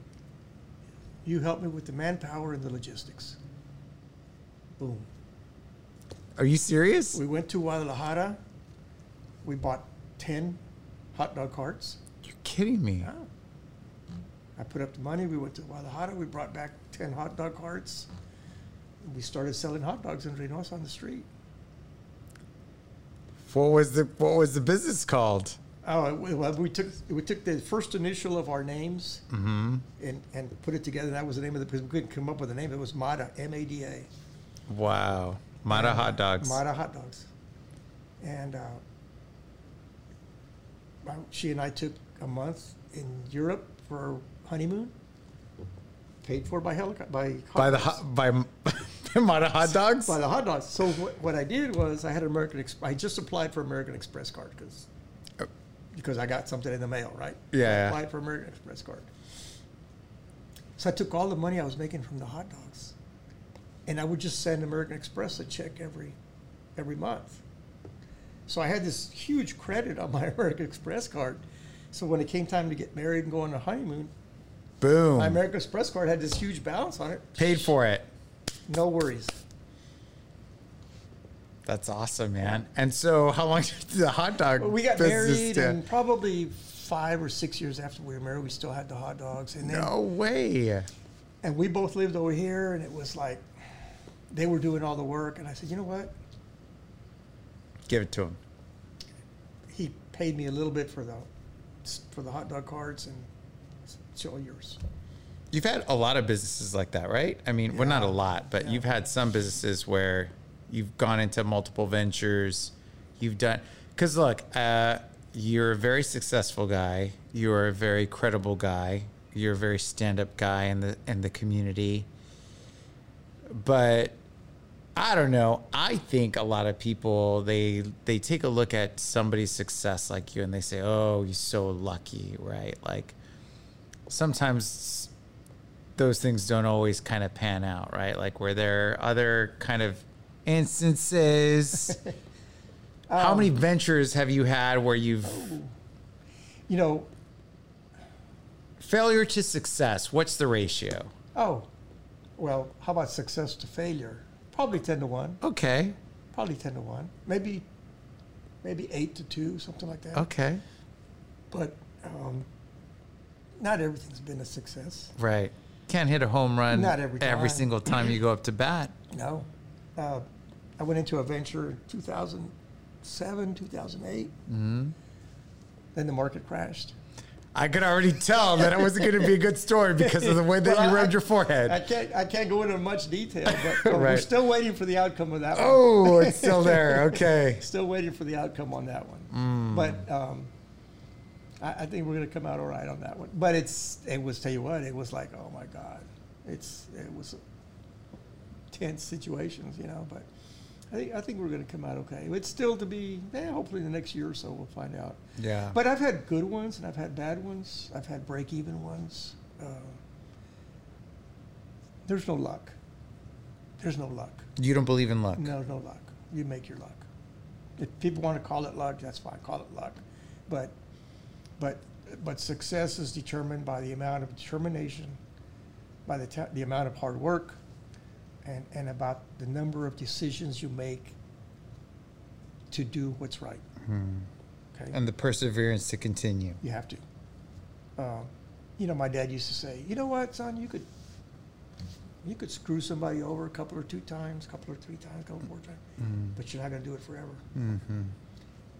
You help me with the manpower and the logistics. Boom. Are you serious? We went to Guadalajara. We bought 10 hot dog carts. You're kidding me. Yeah. I put up the money. We went to Guadalajara. We brought back 10 hot dog carts. We started selling hot dogs in Reynosa on the street. What was the what was the business called? Oh, we- well, we took we took the first initial of our names Mm-hmm. and, and put it together. That was the name of the because we couldn't come up with a name. It was Mada, M A D A. Wow. Mada hot dogs. Mada hot dogs. And uh, she and I took a month in Europe for our honeymoon, paid for by helicopter by by the hot by Mada hot dogs. by the hot dogs. So what, what I did was I had an American. Ex- I just applied for American Express card because. Because I got something in the mail, right? Yeah, I applied for American Express card. So I took all the money I was making from the hot dogs, and I would just send American Express a check every every month. So I had this huge credit on my American Express card. So when it came time to get married and go on a honeymoon, Boom. my American Express card had this huge balance on it. Paid for it. No worries. That's awesome, man. And so, how long did the hot dog? Well, we got married, and probably five or six years after we were married, we still had the hot dogs. And then, no way. and we both lived over here, and it was like they were doing all the work. And I said, you know what? Give it to him. He paid me a little bit for the for the hot dog carts, and it's all yours. You've had a lot of businesses like that, right? I mean, well, not a lot, but Yeah. you've had some businesses where you've gone into multiple ventures. You've done because look, uh, you're a very successful guy. You're a very credible guy. You're a very stand-up guy in the in the community. But I don't know. I think a lot of people they they take a look at somebody's success like you and they say, "Oh, you're so lucky," right? Like sometimes those things don't always kind of pan out, right? Like where there are other kind of instances. How many ventures have you had where you've You know, failure to success? What's the ratio? oh, well, how about success to failure? Probably ten to one. Okay. Probably ten to one. Maybe, maybe eight to two, something like that. Okay. But um, not everything's been a success. Right. Can't hit a home run Not every every single time you go up to bat. No. Uh, I went into a venture in 2007, 2008. Mm-hmm. Then the market crashed. I could already tell that it wasn't going to be a good story because of the way that Well, you I- rubbed your forehead. I can't, I can't go into much detail, but, but we're still waiting for the outcome of that one. oh, it's still there. Okay. Still waiting for the outcome on that one. Mm. But um, I, I think we're going to come out all right on that one. But it's, it was, tell you what, it was like, oh my God. It's, it was tense situations, you know, but I think, I think we're going to come out okay. It's still to be, eh, hopefully the next year or so we'll find out. Yeah. But I've had good ones and I've had bad ones. I've had break even ones. Uh, there's no luck. There's no luck. you don't believe in luck. No, no luck. You make your luck. If people want to call it luck, that's fine. Call it luck. But, but, but success is determined by the amount of determination, by the ta- the amount of hard work, and and about the number of decisions you make to do what's right. Okay, And the perseverance to continue. you have to. Um, you know, my dad used to say, "You know what, son? You could, you could screw somebody over a couple or two times, a couple or three times, a couple more times, Mm. but you're not going to do it forever. Mm-hmm.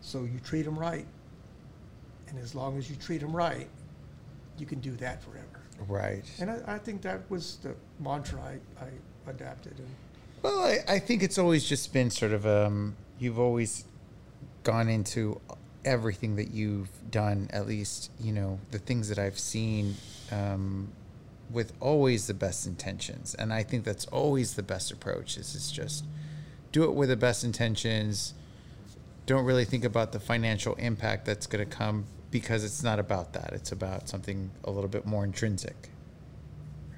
So you treat them right, and as long as you treat them right, you can do that forever." Right. And I, I think that was the mantra I, I adapted. And Well, I, I think it's always just been sort of um, you've always gone into everything that you've done, at least you know the things that I've seen, um, with always the best intentions, and I think that's always the best approach. Is is just do it with the best intentions. Don't really think about the financial impact that's going to come because it's not about that. It's about something a little bit more intrinsic,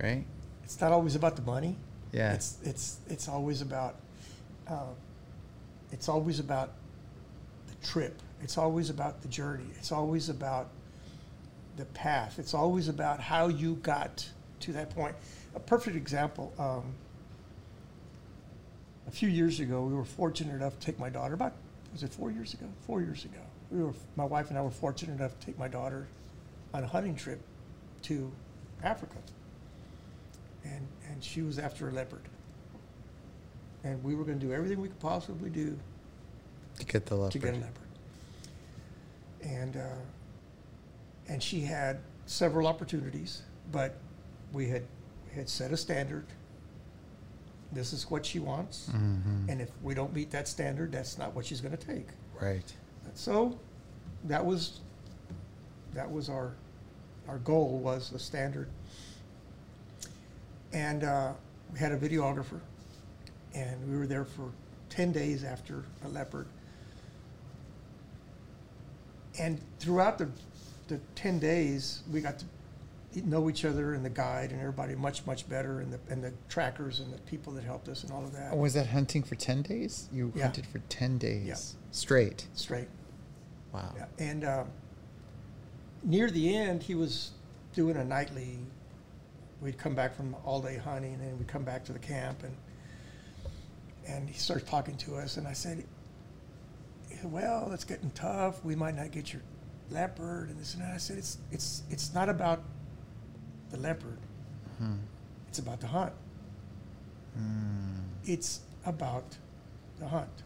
right? it's not always about the money. Yeah. It's it's it's always about uh, it's always about the trip. It's always about the journey. It's always about the path. It's always about how you got to that point. A perfect example. Um, a few years ago, we were fortunate enough to take my daughter. About was it four years ago? Four years ago, we were my wife and I were fortunate enough to take my daughter on a hunting trip to Africa and and she was after a leopard. And we were going to do everything we could possibly do To get the leopard. to get a leopard. And uh, and she had several opportunities, but we had we had set a standard. This is what she wants, Mhm. and if we don't meet that standard, that's not what she's going to take. Right. So that was that was our our goal was the standard. And uh, we had a videographer, and we were there for ten days after a leopard. And throughout the the ten days, we got to know each other and the guide and everybody much much better, and the and the trackers and the people that helped us and all of that. Was that hunting for 10 days? You Yeah. hunted for 10 days Yeah. straight. Straight. Wow. Yeah, and um, near the end, he was doing a nightly. We'd come back from all day hunting, and we'd come back to the camp, and and he starts talking to us, and I said, "Well, it's getting tough. We might not get your leopard, and this and that." I said, "It's it's it's not about the leopard. Hmm. It's about the hunt. Mm. It's about the hunt.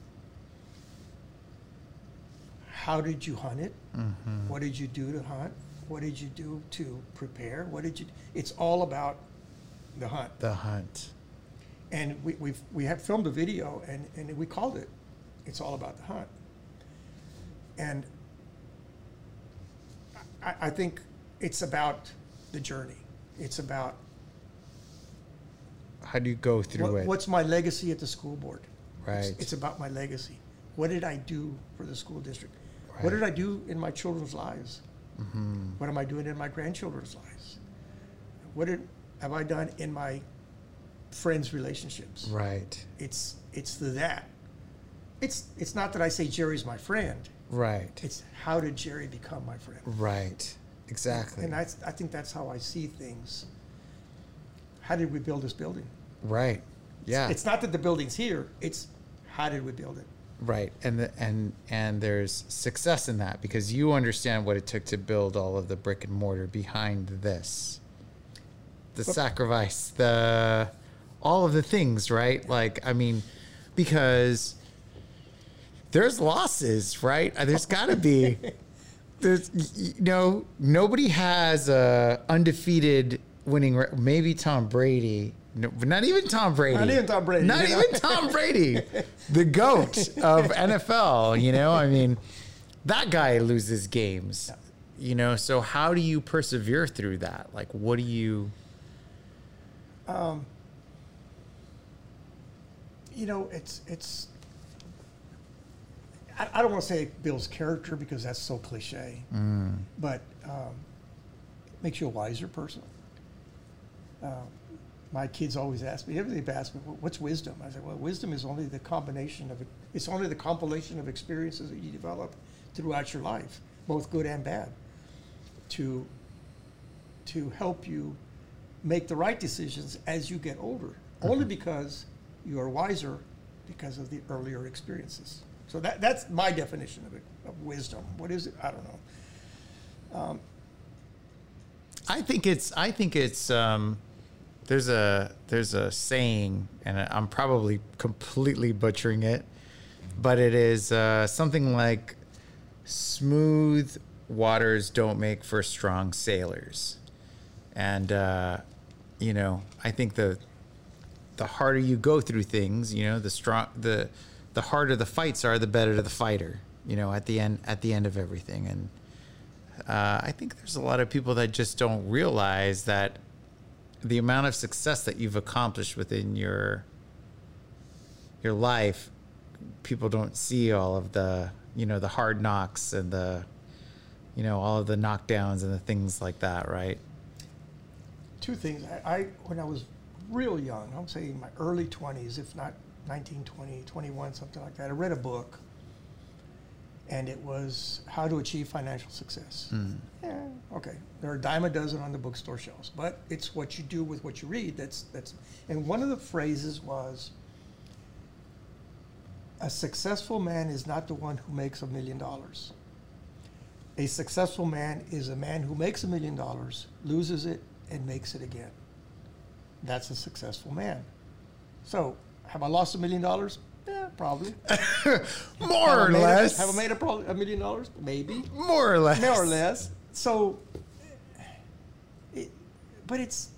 How did you hunt it? Mhm. What did you do to hunt? What did you do to prepare? What did you? It's all about the hunt. The hunt. And we we've, we have filmed a video, and and we called it. It's all about the hunt. And I, I think it's about the journey. It's about How do you go through what, it? what's my legacy at the school board. It's- Right. It's, about my legacy. What did I do for the school district? What did I do in my children's lives? Mhm. What am I doing in my grandchildren's lives? What did, have I done in my friends' relationships? Right. It's it's the that. It's it's not that I say Jerry's my friend. Right. It's how did Jerry become my friend? right. Exactly. And I I think that's how I see things. How did we build this building? right. Yeah. It's not that the building's here. It's how did we build it? Right. And the, and and there's success in that because you understand what it took to build all of the brick and mortar behind this. The sacrifice, the all of the things, right? Like I mean, because there's losses, right? Uh, There's got to be. There's, you know, nobody has a undefeated winning. Maybe Tom Brady. No, not even Tom Brady. Not even Tom Brady, Not you know? even Tom Brady, the goat of NFL. You know, I mean, that guy loses games. You know, so how do you persevere through that? Like, what do you? Um, you know, it's it's. I, I don't want to say it builds character because that's so cliche, Mm, but um, it makes you a wiser person. Um, my kids always ask me, they've asked me, what's wisdom? I said, well, wisdom is only the combination of, it's only the compilation of experiences that you develop throughout your life, both good and bad, to, to help you make the right decisions as you get older, only because you are wiser because of the earlier experiences. So that that's my definition of it of wisdom. What is it? I don't know. I think it's. I think it's. Um, there's a there's a saying, and I'm probably completely butchering it, but it is uh, something like, "Smooth waters don't make for strong sailors," and uh, you know, I think the the harder you go through things, you know, the strong the the harder the fights are, the better the fighter. You know, at the end at the end of everything, and uh, I think there's a lot of people that just don't realize that the amount of success that you've accomplished within your your life, people don't see all of the you know the hard knocks and the you know all of the knockdowns and the things like that, right? Two things. I, I when I was real young, I'm saying my early 20s, if not 19, 20, 21, something like that. I read a book, and it was How to Achieve Financial Success. Mm-hmm. Yeah, okay. There are a dime a dozen on the bookstore shelves, but it's what you do with what you read. That's that's. And one of the phrases was, "A successful man is not the one who makes a million dollars." A successful man is a man who makes a million dollars, loses it, and makes it again. That's a successful man. So, have I lost a million dollars? Yeah, probably. More or made a- less. have I made a, pro- a million dollars? Maybe. more or less. More or less. So, it, but it's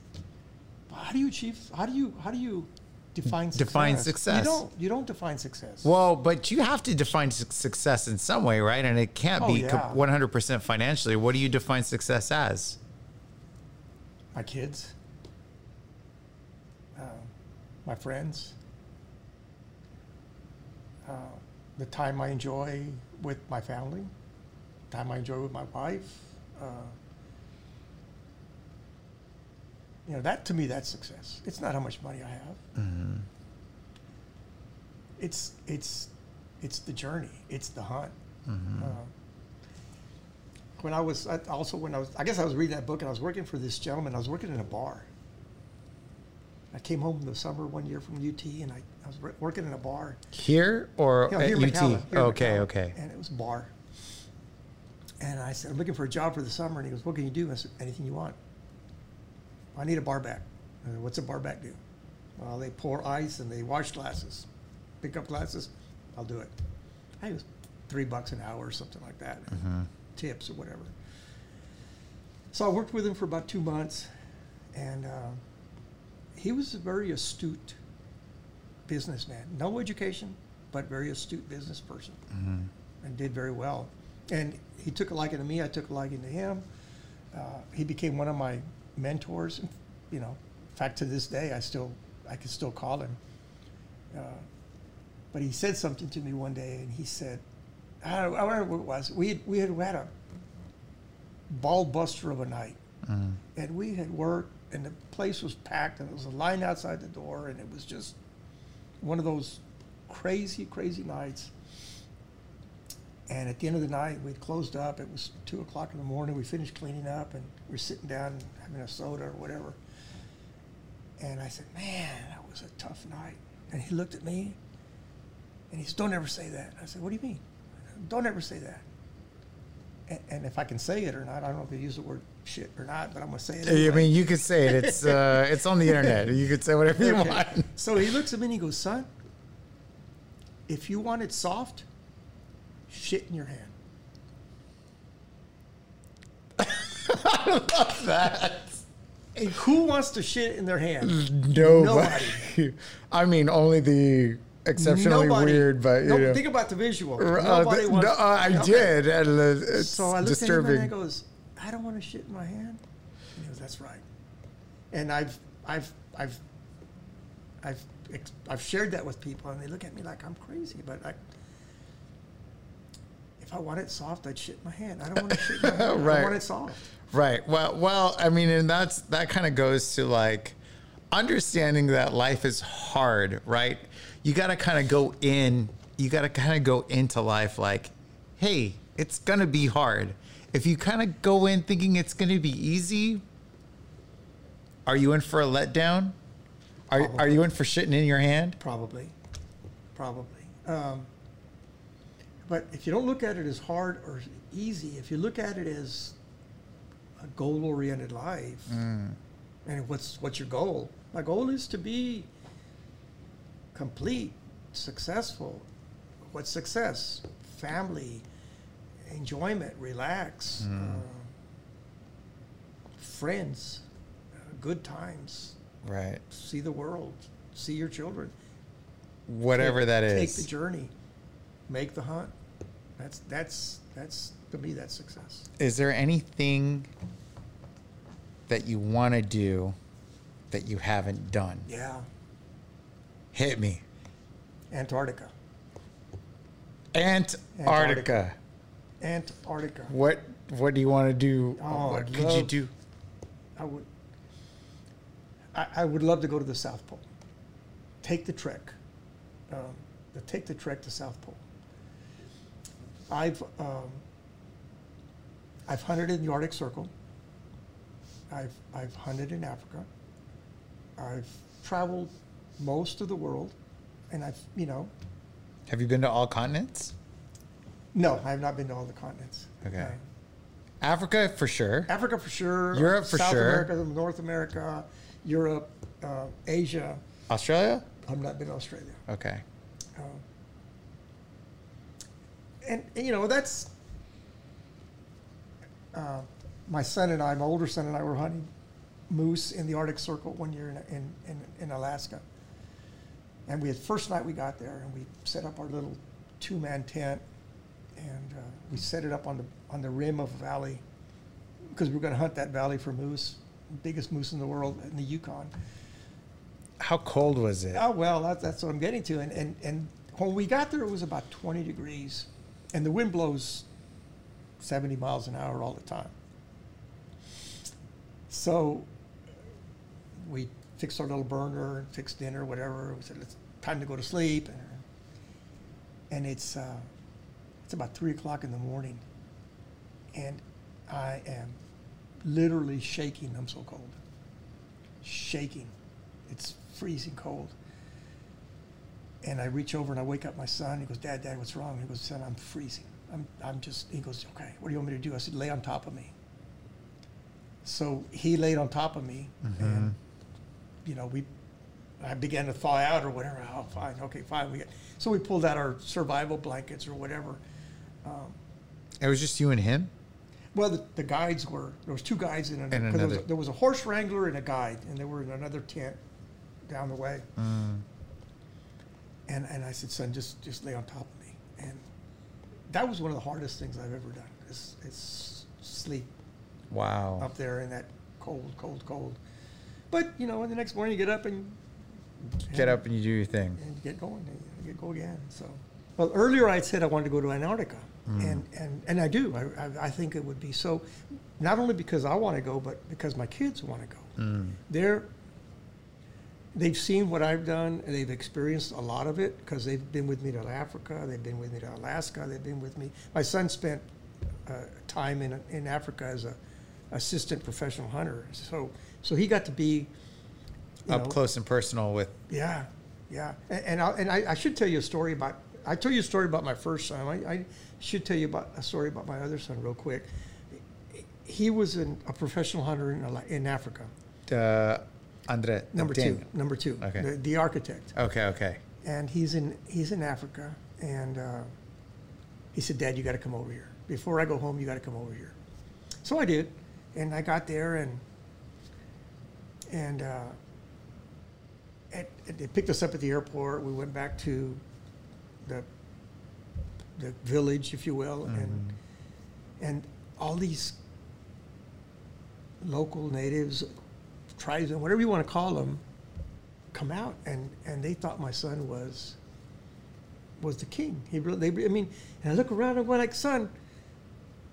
how do you achieve? How do you how do you define success? Define success. You don't. You don't define success. Well, but you have to define su- success in some way, right? And it can't Oh, be 100% financially. What do you define success as? my kids, uh, my friends, uh, the time I enjoy with my family, time I enjoy with my wife. Uh, you know, that to me, that's success. It's not how much money I have. It's it's it's the journey. It's the hunt. Uh, when I was I, also when I was I guess I was reading that book and I was working for this gentleman. I was working in a bar. I came home in the summer one year from UT and I, I was working in a bar. Here or Yeah, at here in UT? Here okay, McAllen. okay. And it was a bar. And I said, I'm looking for a job for the summer. And he goes, What can you do? I said, Anything you want. I need a bar back. I said, What's a bar back do? Well, they pour ice and they wash glasses. Pick up glasses. I'll do it. I think it was three bucks an hour or something like that. Tips or whatever. So I worked with him for about two months. And uh, he was a very astute businessman. No education, but very astute business person, and did very well. And he took a liking to me. I took a liking to him. Uh, he became one of my mentors. You know, in fact, to this day, I still I can still call him. Uh, but he said something to me one day, and he said, I don't, I don't remember what it was. We had, we had had a ball buster of a night, and we had worked, and the place was packed, and there was a line outside the door, and it was just one of those crazy, crazy nights. And at the end of the night, we'd closed up. It was two o'clock in the morning. We finished cleaning up, and we're sitting down having a soda or whatever. And I said, "Man, that was a tough night." And he looked at me, and he said, "Don't ever say that." I said, "What do you mean?" Don't ever say that. And, and if I can say it or not, I don't know if they use the word shit or not, but I'm gonna say it. I mean, you could say it. It's uh, it's on the internet. You could say whatever you Okay. want. So he looks at me and he goes, "Son, if you want it soft, shit in your hand." That And who wants to shit in their hand? nobody. I mean, only the exceptionally Nobody. weird, but you no, know. think about the visual. Uh, Nobody th- wants. no, uh, I Okay. did, and uh, it's So I looked disturbing. at him and I goes, "I don't want to shit in my hand." And he goes, "That's right." And I've, I've, I've, I've, ex- I've shared that with people, and they look at me like I'm crazy. But I, if I want it soft, I'd shit in my hand. I don't want to shit in my hand. Right. don't want it soft. Right. Well, well, I mean, and that's that kind of goes to like understanding that life is hard, right? You got to kind of go in, you got to kind of go into life like, hey, it's going to be hard. If you kind of go in thinking it's going to be easy, are you in for a letdown? Are, are you in for shitting in your hand? Probably, probably. Um, but if you don't look at it as hard or easy, if you look at it as a goal-oriented life, Mm. and what's what's your goal? My goal is to be complete, successful. What's success? Family, enjoyment, relax, Mm. uh, friends, uh, good times, Right. see the world, see your children. Whatever take, that Take the journey, make the hunt. That's that's that's to me that's success. Is there anything that you want to do that you haven't done? Yeah, Hit me. Antarctica, Antarctica. Antarctica. What What do you want to do? Oh, what I'd could you do? I would. I, I would love to go to the South Pole. Take the trek. Um, to take the trek to South Pole. I've um, I've hunted in the Arctic Circle. I've I've hunted in Africa. I've traveled most of the world, and I've you know Have you been to all continents? No, I have not been to all the continents. Okay. Uh, Africa for sure. Africa for sure. Europe for South sure. America, North America, Europe, uh, Asia. Australia? I've not been to Australia. Okay. Um, and, and, you know, that's uh, my son and I, my older son and I were hunting moose in the Arctic Circle one year in, in, in, in Alaska. And we had first night we got there and we set up our little two man tent and uh, we set it up on the on the rim of a valley because we were going to hunt that valley for moose, biggest moose in the world in the Yukon. How cold was it? Oh well, that's, that's what I'm getting to. And, and and when we got there, it was about 20 degrees, and the wind blows 70 miles an hour all the time. So we fixed our little burner, fixed dinner, whatever. We said it's time to go to sleep, and, and it's uh, it's about three o'clock in the morning, and I am literally shaking. I'm so cold, shaking. It's freezing cold. And I reach over and I wake up my son. He goes, Dad, Dad, what's wrong? He goes, Son, I'm freezing. I'm, I'm just, he goes, Okay, what do you want me to do? I said, Lay on top of me. So he laid on top of me. Mm-hmm. And, you know, we, I began to thaw out or whatever. Oh, fine. Okay, fine. We got, so we pulled out our survival blankets or whatever. Um, It was just you and him? well, the, the guides were, there was two guides in another, In 'cause there, was a, there was a horse wrangler and a guide, and they were in another tent down the way. Mm. And, and I said, son, just, just lay on top of me. And that was one of the hardest things I've ever done, is, is sleep Wow. up there in that cold, cold, cold. But, you know, the next morning you get up and. Get up and you do your thing. and get going, and you get go again. So, well, earlier I said I wanted to go to Antarctica, Mm. and, and and I do. I, I I think it would be so, not only because I want to go, but because my kids want to go. Mm. They're they've seen what I've done, and they've experienced a lot of it because they've been with me to Africa, they've been with me to Alaska, they've been with me. My son spent uh, time in in Africa as a assistant professional hunter, so so he got to be Up know, close and personal with. yeah, yeah. And and, I, and I, I should tell you a story about. I told you a story about my first son. I, I should tell you about a story about my other son real quick. He was an, a professional hunter in, in Africa. Uh, Andre. Number Daniel. two. Number two. Okay. The, the architect. Okay, okay. And he's in he's in Africa. And uh, he said, "Dad, you got to come over here. Before I go home, you got to come over here." So I did, and I got there and and. Uh, at, at- they picked us up at the airport. We went back to the the village, if you will, and mm-hmm. and all these local natives, tribes, and whatever you want to call them, come out, and and they thought my son was was the king. He really, they, I mean, and I look around and I'm like, son.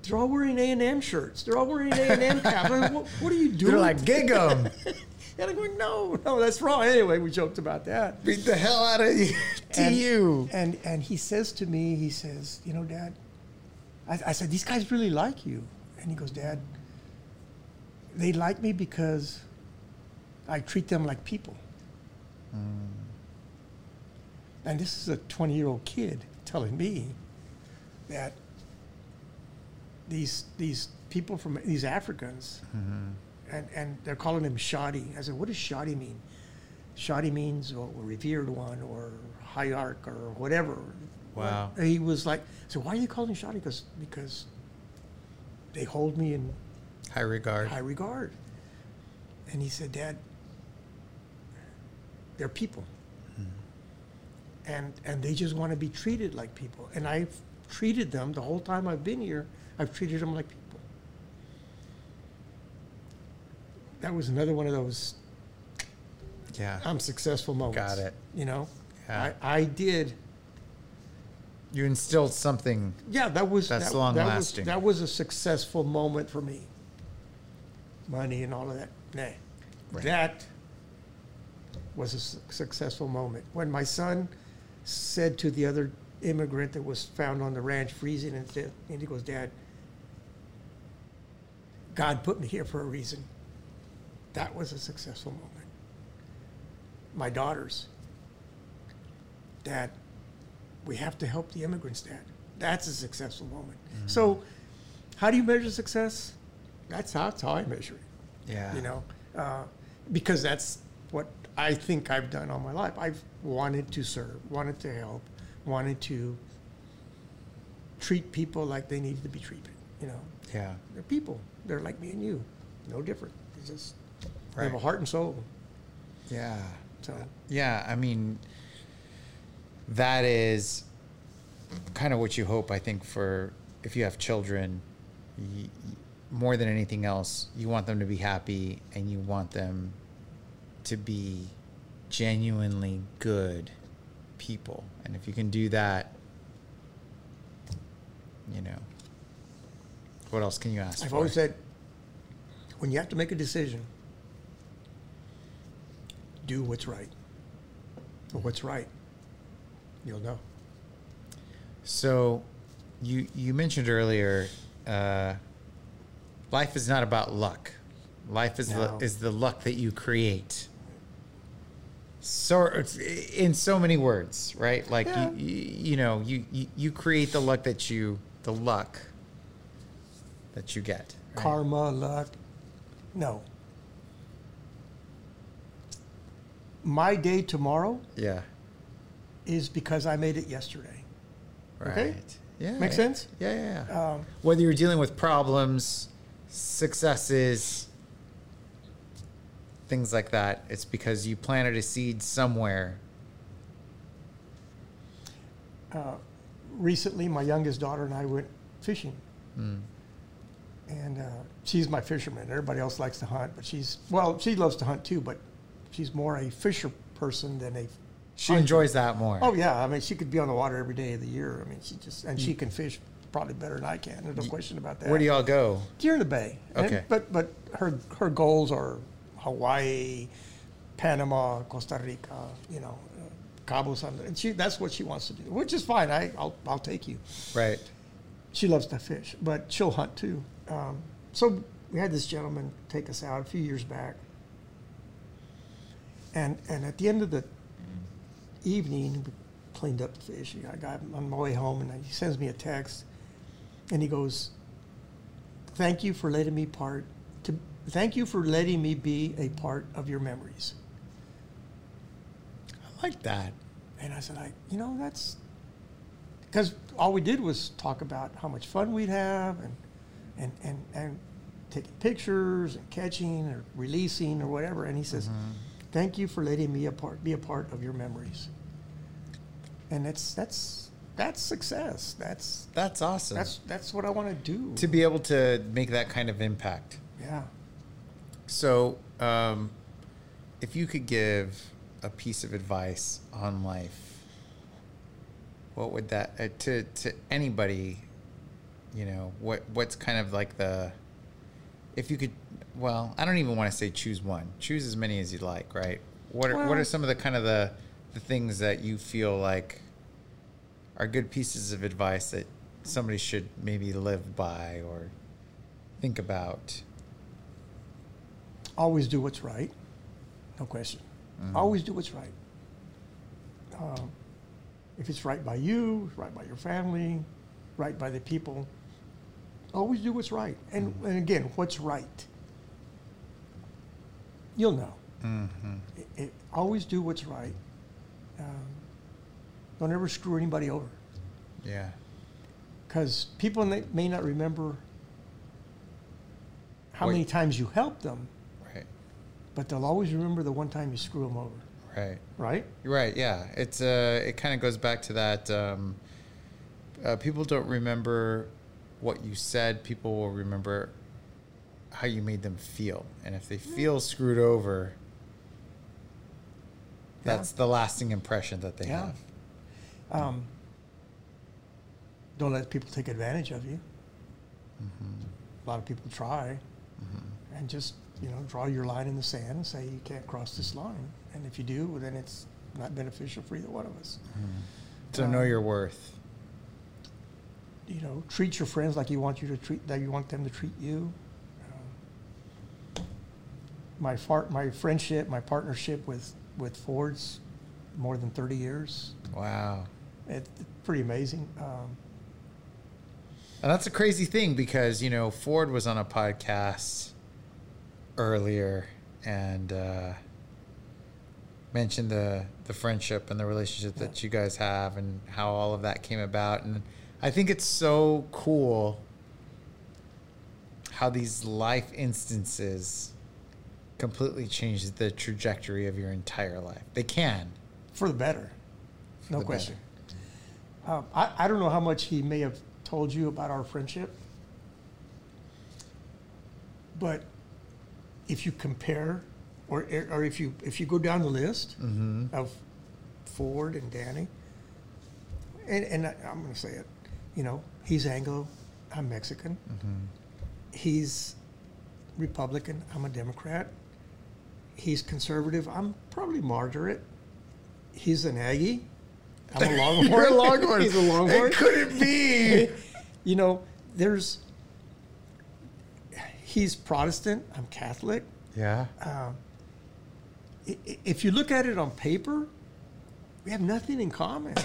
They're all wearing A and M shirts. They're all wearing A and M caps. Like, what, what are you doing? They're like, gig 'em. and I'm going, no, no, that's wrong. Anyway, we joked about that. Beat the hell out of you. to and, you. And and he says to me, he says, you know, Dad, I, I said, these guys really like you. And he goes, Dad, they like me because I treat them like people. Mm. And this is a 20 year old kid telling me that these these people from these Africans, mm-hmm. and and they're calling him Shadi. I said, what does Shadi mean? Shadi means well, revered one or hierarch or whatever. Wow. And he was like, so why are you calling Shadi? Because because they hold me in High regard. high regard. And he said, Dad, they're people. Mm-hmm. And, and they just want to be treated like people. And I've treated them the whole time I've been here, I've treated them like people. That was another one of those Yeah. I'm successful moments. Got it. You know? Yeah. I, I did. You instilled something. Yeah, that was That's that, long that was- lasting. that was a successful moment for me. Money and all of that. Nah. Right. That was a su- successful moment. When my son said to the other immigrant that was found on the ranch freezing and, said, and he goes, Dad, God put me here for a reason. That was a successful moment. My daughters, Dad, we have to help the immigrants, Dad. That's a successful moment. So, how do you measure success? That's how, that's how I measure it Yeah. you know, uh, because that's what I think I've done all my life. I've wanted to serve, wanted to help, wanted to treat people like they needed to be treated. You know, Yeah. they're people. They're like me and you, no different. It's just they have a heart and soul. Yeah. So Yeah, I mean, that is kind of what you hope, I think, for if you have children, y- y- more than anything else, you want them to be happy and you want them to be genuinely good people. And if you can do that, you know, what else can you ask I've for? always said, when you have to make a decision, do what's right. What's right, you'll know. So, you you mentioned earlier, uh, life is not about luck. Life is No. the, is the luck that you create. So, in so many words, right? Like Yeah. you, you, you know, you, you you create the luck that you the luck that you get. right? karma, luck. No. My day tomorrow Yeah. is because I made it yesterday. Right. Okay? Yeah. Make sense? Yeah, yeah. yeah. Um, Whether you're dealing with problems, successes, things like that, it's because you planted a seed somewhere. uh, recently, my youngest daughter and I went fishing, Mm. And uh, she's my fisherman. Everybody else likes to hunt, but she's well, she loves to hunt too, but she's more a fisher person than a. She hunter. enjoys that more. Oh yeah, I mean, she could be on the water every day of the year. I mean, she just and she can fish probably better than I can. There's no question about that. Where do y'all go? Here in the Bay. And- Okay. but but her her goals are Hawaii, Panama, Costa Rica, you know, uh, Cabo San. And she that's what she wants to do, which is fine. I I'll I'll take you. Right. She loves to fish, but she'll hunt too. Um, so we had this gentleman take us out a few years back, and and at the end of the evening, we cleaned up the fish. I got on my way home, and he sends me a text, and he goes, "Thank you for letting me part to thank you for letting me be a part of your memories." I like that. And I said, I, you know, that's because all we did was talk about how much fun we'd have and, and, and, and taking pictures and catching or releasing or whatever. And he says, thank you for letting me a part, be a part of your memories. And that's, that's, that's success. That's, That's awesome. that's, that's what I want to do. to be able to make that kind of impact. yeah. So, um, if you could give a piece of advice on life, what would that uh, to to anybody? You know, what what's kind of like the if you could well, I don't even want to say choose one. Choose as many as you'd like, right? What are, what are some of the kind of the the things that you feel like are good pieces of advice that somebody should maybe live by or think about? always do what's right. No question. Always do what's right. Um, if it's right by you, right by your family, right by the people. Always do what's right. And, and again, what's right? You'll know. Mm-hmm. It, it- always do what's right. Um, don't ever screw anybody over. Yeah. Because people may, not remember how What- many times you helped them, Right. but they'll always remember the one time you screw them over, Right. right? Right. Yeah. It's uh, it kind of goes back to that. Um, uh, people don't remember what you said. People will remember how you made them feel, and if they feel screwed over, Yeah. that's the lasting impression that they Yeah. have. Um, don't let people take advantage of you. Mm-hmm. A lot of people try, mm-hmm. and just you know draw your line in the sand and say you can't cross this line. And if you do, then it's not beneficial for either one of us. Mm-hmm. So um, know your worth. You know, treat your friends like you want you to treat that you want them to treat you. Um, my far, my friendship, my partnership with with Ford's more than thirty years. Wow. It's pretty amazing. Um, And that's a crazy thing because, you know, Ford was on a podcast earlier and uh, mentioned the, the friendship and the relationship that you guys have and how all of that came about. And I think it's so cool how these life instances completely change the trajectory of your entire life. They can. for the better, no the question. Um, I, I don't know how much he may have told you about our friendship, but if you compare, or or if you if you go down the list of Ford and Danny, and and I, I'm going to say it, you know, he's Anglo, I'm Mexican, mm-hmm. he's Republican, I'm a Democrat, he's conservative, I'm probably moderate, he's an Aggie. I'm a Longhorn. You're a Longhorn. He's a Longhorn. It couldn't be. you know, there's. He's Protestant. I'm Catholic. Yeah. Um, I- If you look at it on paper, we have nothing in common.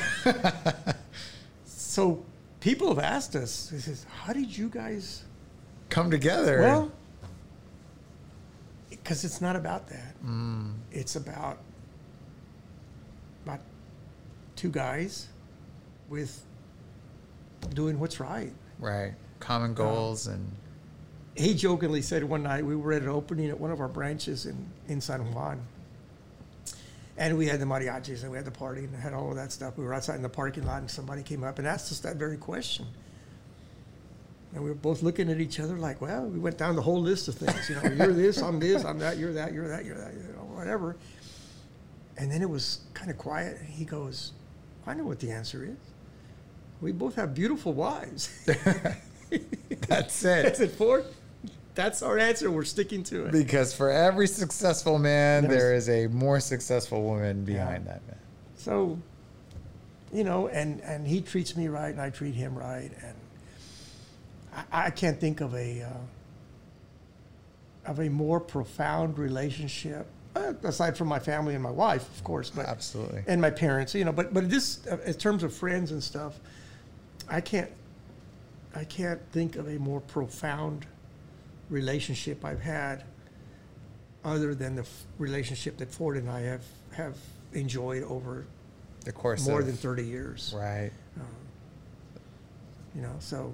so people have asked us, they says, "How did you guys?" Come together. Well, because it's not about that. Mm. It's about about two guys with doing what's right. right. Common goals and he jokingly said one night we were at an opening at one of our branches in, in San Juan. And we had the mariachis and we had the party and had all of that stuff. We were outside in the parking lot and somebody came up and asked us that very question. And we were both looking at each other like, well, we went down the whole list of things. You know, you're this, I'm this, I'm that, you're that, you're that, you're that, you know, whatever. And then it was kind of quiet. He goes, I know what the answer is. We both have beautiful wives. that's it. said, Ford, that's our answer. We're sticking to it. Because for every successful man, There's- there is a more successful woman behind that man. So, you know, and, and he treats me right and I treat him right. And I, I can't think of a, uh, of a more profound relationship, uh, aside from my family and my wife, of course, but Absolutely. and my parents, you know, but, but this, uh, in terms of friends and stuff, I can't, I can't think of a more profound relationship I've had other than the f- relationship that Ford and I have, have enjoyed over The course more of, than 30 years. right. You know, so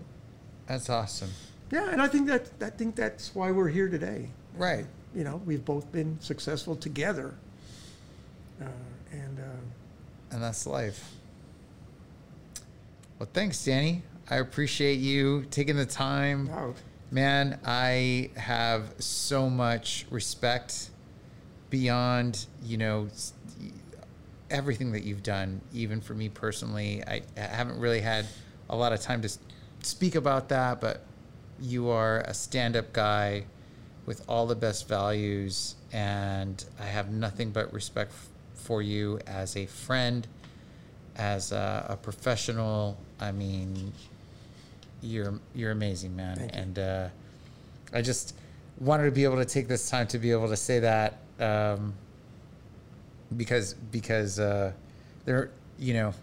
That's awesome. yeah, and I think that I think that's why we're here today. Right. You know, we've both been successful together, uh, and uh, And that's life. Well, thanks, Danny. I appreciate you taking the time. Man, I have so much respect beyond, you know, everything that you've done, even for me personally. I, I haven't really had a lot of time to speak about that, but you are a stand up guy with all the best values, and I have nothing but respect f- for you as a friend, as a, a professional. I mean, you're you're amazing, man, Thank and uh, I just wanted to be able to take this time to be able to say that um, because because uh, there, you know,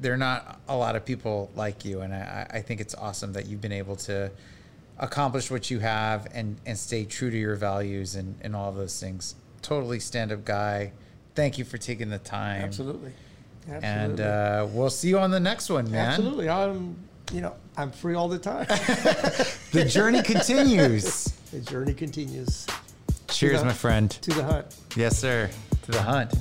there are not a lot of people like you, and I, I think it's awesome that you've been able to accomplish what you have and and stay true to your values and and all those things. Totally stand up guy. Thank you for taking the time. Absolutely. Absolutely. And uh, we'll see you on the next one, man. Absolutely. I'm, you know, I'm free all the time. The journey continues. the journey continues Cheers, the- my friend. to the hunt. Yes, sir. To the hunt.